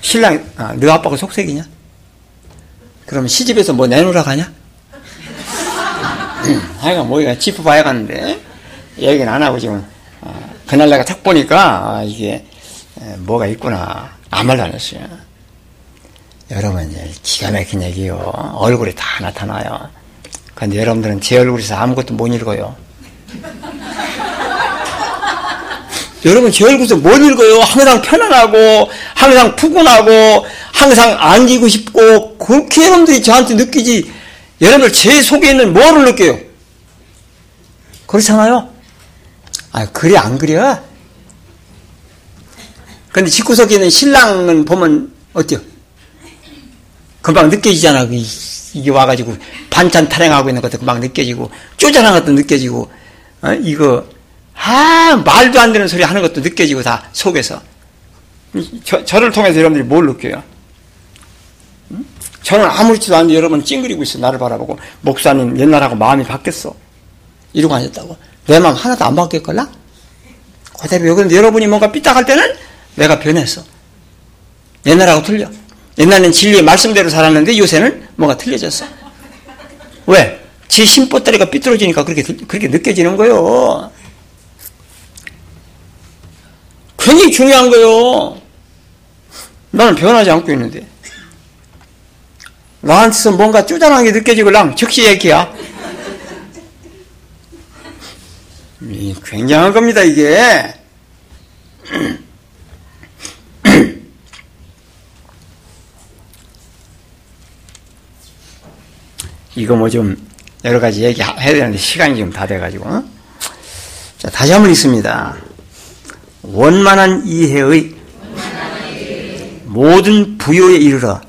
신랑, 아, 너 아빠가 속색이냐? 그러면 시집에서 뭐 내놓으라 가냐? 하여간 뭐가 짚어봐야 가는데, 얘기는 안 하고 지금, 어, 그날 내가 탁 보니까, 아, 이게, 뭐가 있구나. 아무 말도 안 했어요. 여러분, 이제 기가 막힌 얘기요. 얼굴이 다 나타나요. 근데 여러분들은 제 얼굴에서 아무것도 못 읽어요. 여러분 제 얼굴에서 못 읽어요. 항상 편안하고 항상 푸근하고 항상 안기고 싶고 그렇게 여러분들이 저한테 느끼지 여러분들 제 속에 있는 뭐를 느껴요? 그렇잖아요? 아 그래 안 그래? 근데 집구석에 있는 신랑은 보면 어때요? 금방 느껴지잖아. 이게 와가지고 반찬 타령하고 있는 것도 금방 느껴지고 쪼잔한 것도 느껴지고 어? 이거 아 말도 안 되는 소리 하는 것도 느껴지고 다 속에서 저, 저를 통해서 여러분들이 뭘 느껴요? 저는 아무렇지도 않은데 여러분 찡그리고 있어 나를 바라보고 목사님 옛날하고 마음이 바뀌었어 이러고 앉았다고 내 마음 하나도 안 바뀌었걸라? 그대로 그런데 여러분이 뭔가 삐딱할 때는 내가 변했어 옛날하고 틀려 옛날에는 진리의 말씀대로 살았는데 요새는 뭐가 틀려졌어. 왜? 지 심보따리가 삐뚤어지니까 그렇게, 그렇게 느껴지는 거요. 굉장히 중요한 거요. 나는 변하지 않고 있는데. 나한테서 뭔가 쪼잔하게 느껴지고 랑 즉시 얘기야. 굉장한 겁니다, 이게. 이거 뭐 좀 여러 가지 얘기해야 되는데 시간이 좀 다 돼가지고. 어? 자, 다시 한번 읽습니다. 원만한 이해의 모든 부요에 이르러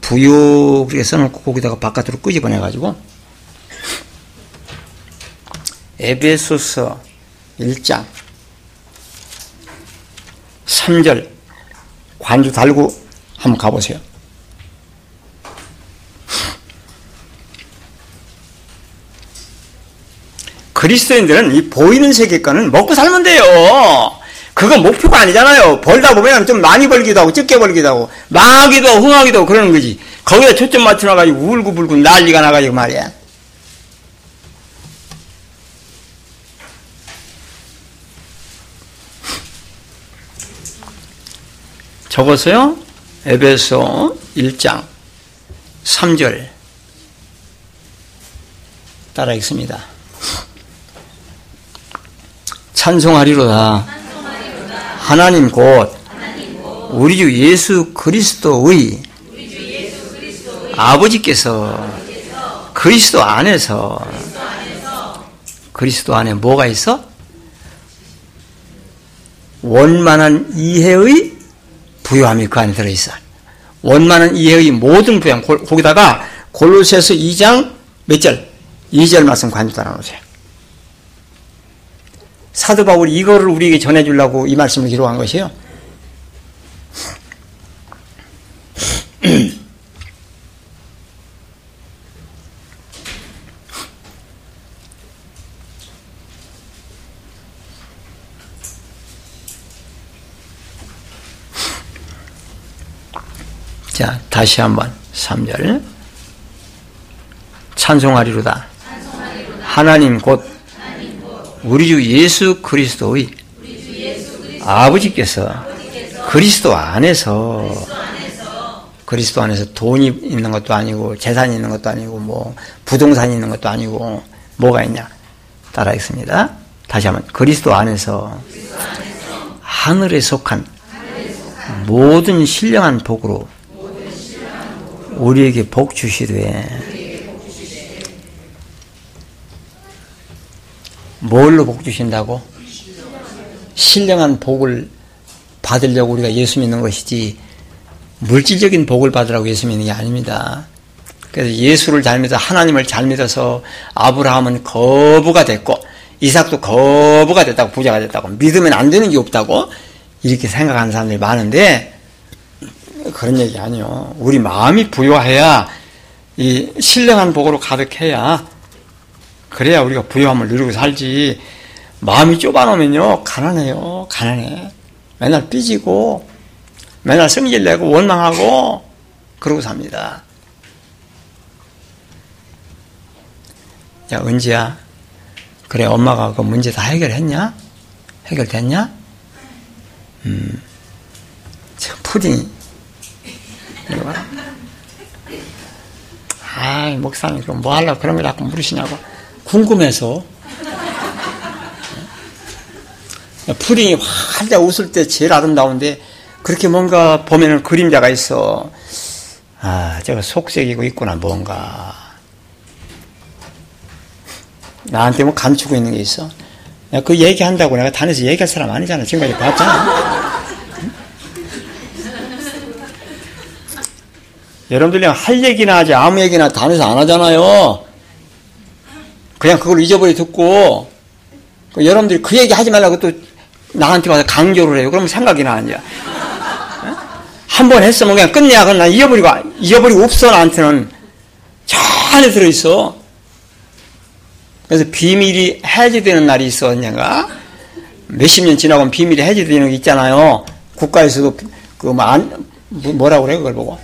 부요 그렇게 써놓고 거기다가 바깥으로 끄집어내가지고 에베소서 1장 3절 관주 달고 한번 가보세요. 그리스도인들은 이 보이는 세계관은 먹고 살면 돼요. 그건 목표가 아니잖아요. 벌다 보면 좀 많이 벌기도 하고 적게 벌기도 하고 망하기도 하고 흥하기도 하고 그러는 거지. 거기에 초점 맞춰놔가지고 울고불고 난리가 나가지고 말이야. 적었어요? 에베소 1장 3절 따라 읽습니다. 찬송하리로다. 하나님 곧 우리 주 예수 그리스도의 아버지께서 그리스도 안에서 그리스도 안에 뭐가 있어? 원만한 이해의 부요함이 그 안에 들어있어. 원만한 이해의 모든 부양. 거기다가 골로새서 2장 몇 절? 2절 말씀 관주 따라 놓으세요. 사도 바울이 이거를 우리에게 전해주려고 이 말씀을 기록한 것이에요. [CLEARS THROAT] 자, 다시 한번 3절. 찬송하리로다. 하나님 곧 우리 주 예수 그리스도의 아버지께서 그리스도 안에서 그리스도 안에서 돈이 있는 것도 아니고 재산이 있는 것도 아니고 뭐 부동산이 있는 것도 아니고 뭐가 있냐 따라 읽습니다. 다시 한번 그리스도 안에서 하늘에 속한 모든 신령한 복으로 우리에게 복 주시되 뭘로 복 주신다고? 신령한 복을 받으려고 우리가 예수 믿는 것이지 물질적인 복을 받으라고 예수 믿는 게 아닙니다. 그래서 예수를 잘 믿어 하나님을 잘 믿어서 아브라함은 거부가 됐고 이삭도 거부가 됐다고 부자가 됐다고 믿으면 안 되는 게 없다고 이렇게 생각하는 사람들이 많은데 그런 얘기 아니요. 우리 마음이 부여해야 이 신령한 복으로 가득해야 그래야 우리가 부여함을 누리고 살지. 마음이 좁아놓으면요 가난해요. 가난해. 맨날 삐지고 맨날 성질 내고 원망하고 그러고 삽니다. 야 은지야 그래 엄마가 그 문제 다 해결했냐? 해결됐냐? 음, 푸딩이 아, 목사님, 그럼 뭐 하려고 그런 걸 자꾸 물으시냐고. 궁금해서. 푸딩이 활짝 웃을 때 제일 아름다운데, 그렇게 뭔가 보면은 그림자가 있어. 아, 저거 속색이고 있구나, 뭔가. 나한테 뭐 감추고 있는 게 있어. 그 얘기한다고 내가 단에서 얘기할 사람 아니잖아. 지금까지 봤잖아. 여러분들이 할 얘기나 하지 아무 얘기나 단에서 안 하잖아요. 그냥 그걸 잊어버리 듣고 그 여러분들이 그 얘기 하지 말라고 또 나한테 와서 강조를 해요. 그러면 생각이 나냐. 한 번 했으면 그냥 끝내야. 그럼 난 잊어버리고, 잊어버리고 없어, 나한테는. 저 안에 들어있어. 그래서 비밀이 해제되는 날이 있어, 언젠가. 몇십 년 지나고 비밀이 해제되는 게 있잖아요. 국가에서도 그, 뭐, 안, 뭐, 뭐라고 그래, 그걸 보고.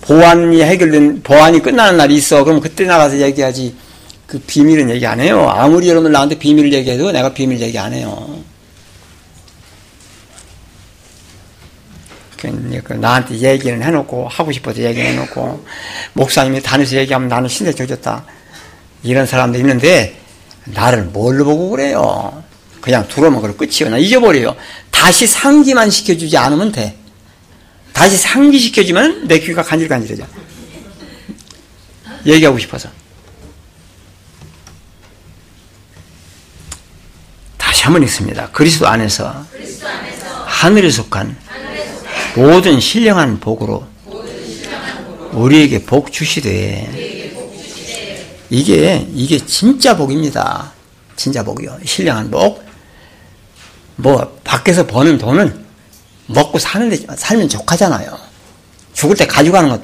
보안이 해결된, 보안이 끝나는 날이 있어. 그럼 그때 나가서 얘기하지. 그 비밀은 얘기 안 해요. 아무리 여러분 나한테 비밀을 얘기해도 내가 비밀 얘기 안 해요. 그 나한테 얘기는 해놓고 하고 싶어서 얘기는 해놓고 목사님이 단에서 얘기하면 나는 신세 져졌다 이런 사람도 있는데 나를 뭘로 보고 그래요 그냥 들어오면 그걸 끝이요 나 잊어버려요 다시 상기만 시켜주지 않으면 돼 다시 상기시켜주면 내 귀가 간질간질해져 얘기하고 싶어서. 다시 한번 읽습니다. 그리스도 안에서 하늘에 속한 모든 신령한 복으로 우리에게 복 주시되 이게 이게 진짜 복입니다. 진짜 복이요. 신령한 복. 뭐 밖에서 버는 돈은 먹고 사는데 살면 족하잖아요. 죽을 때 가져가는 것도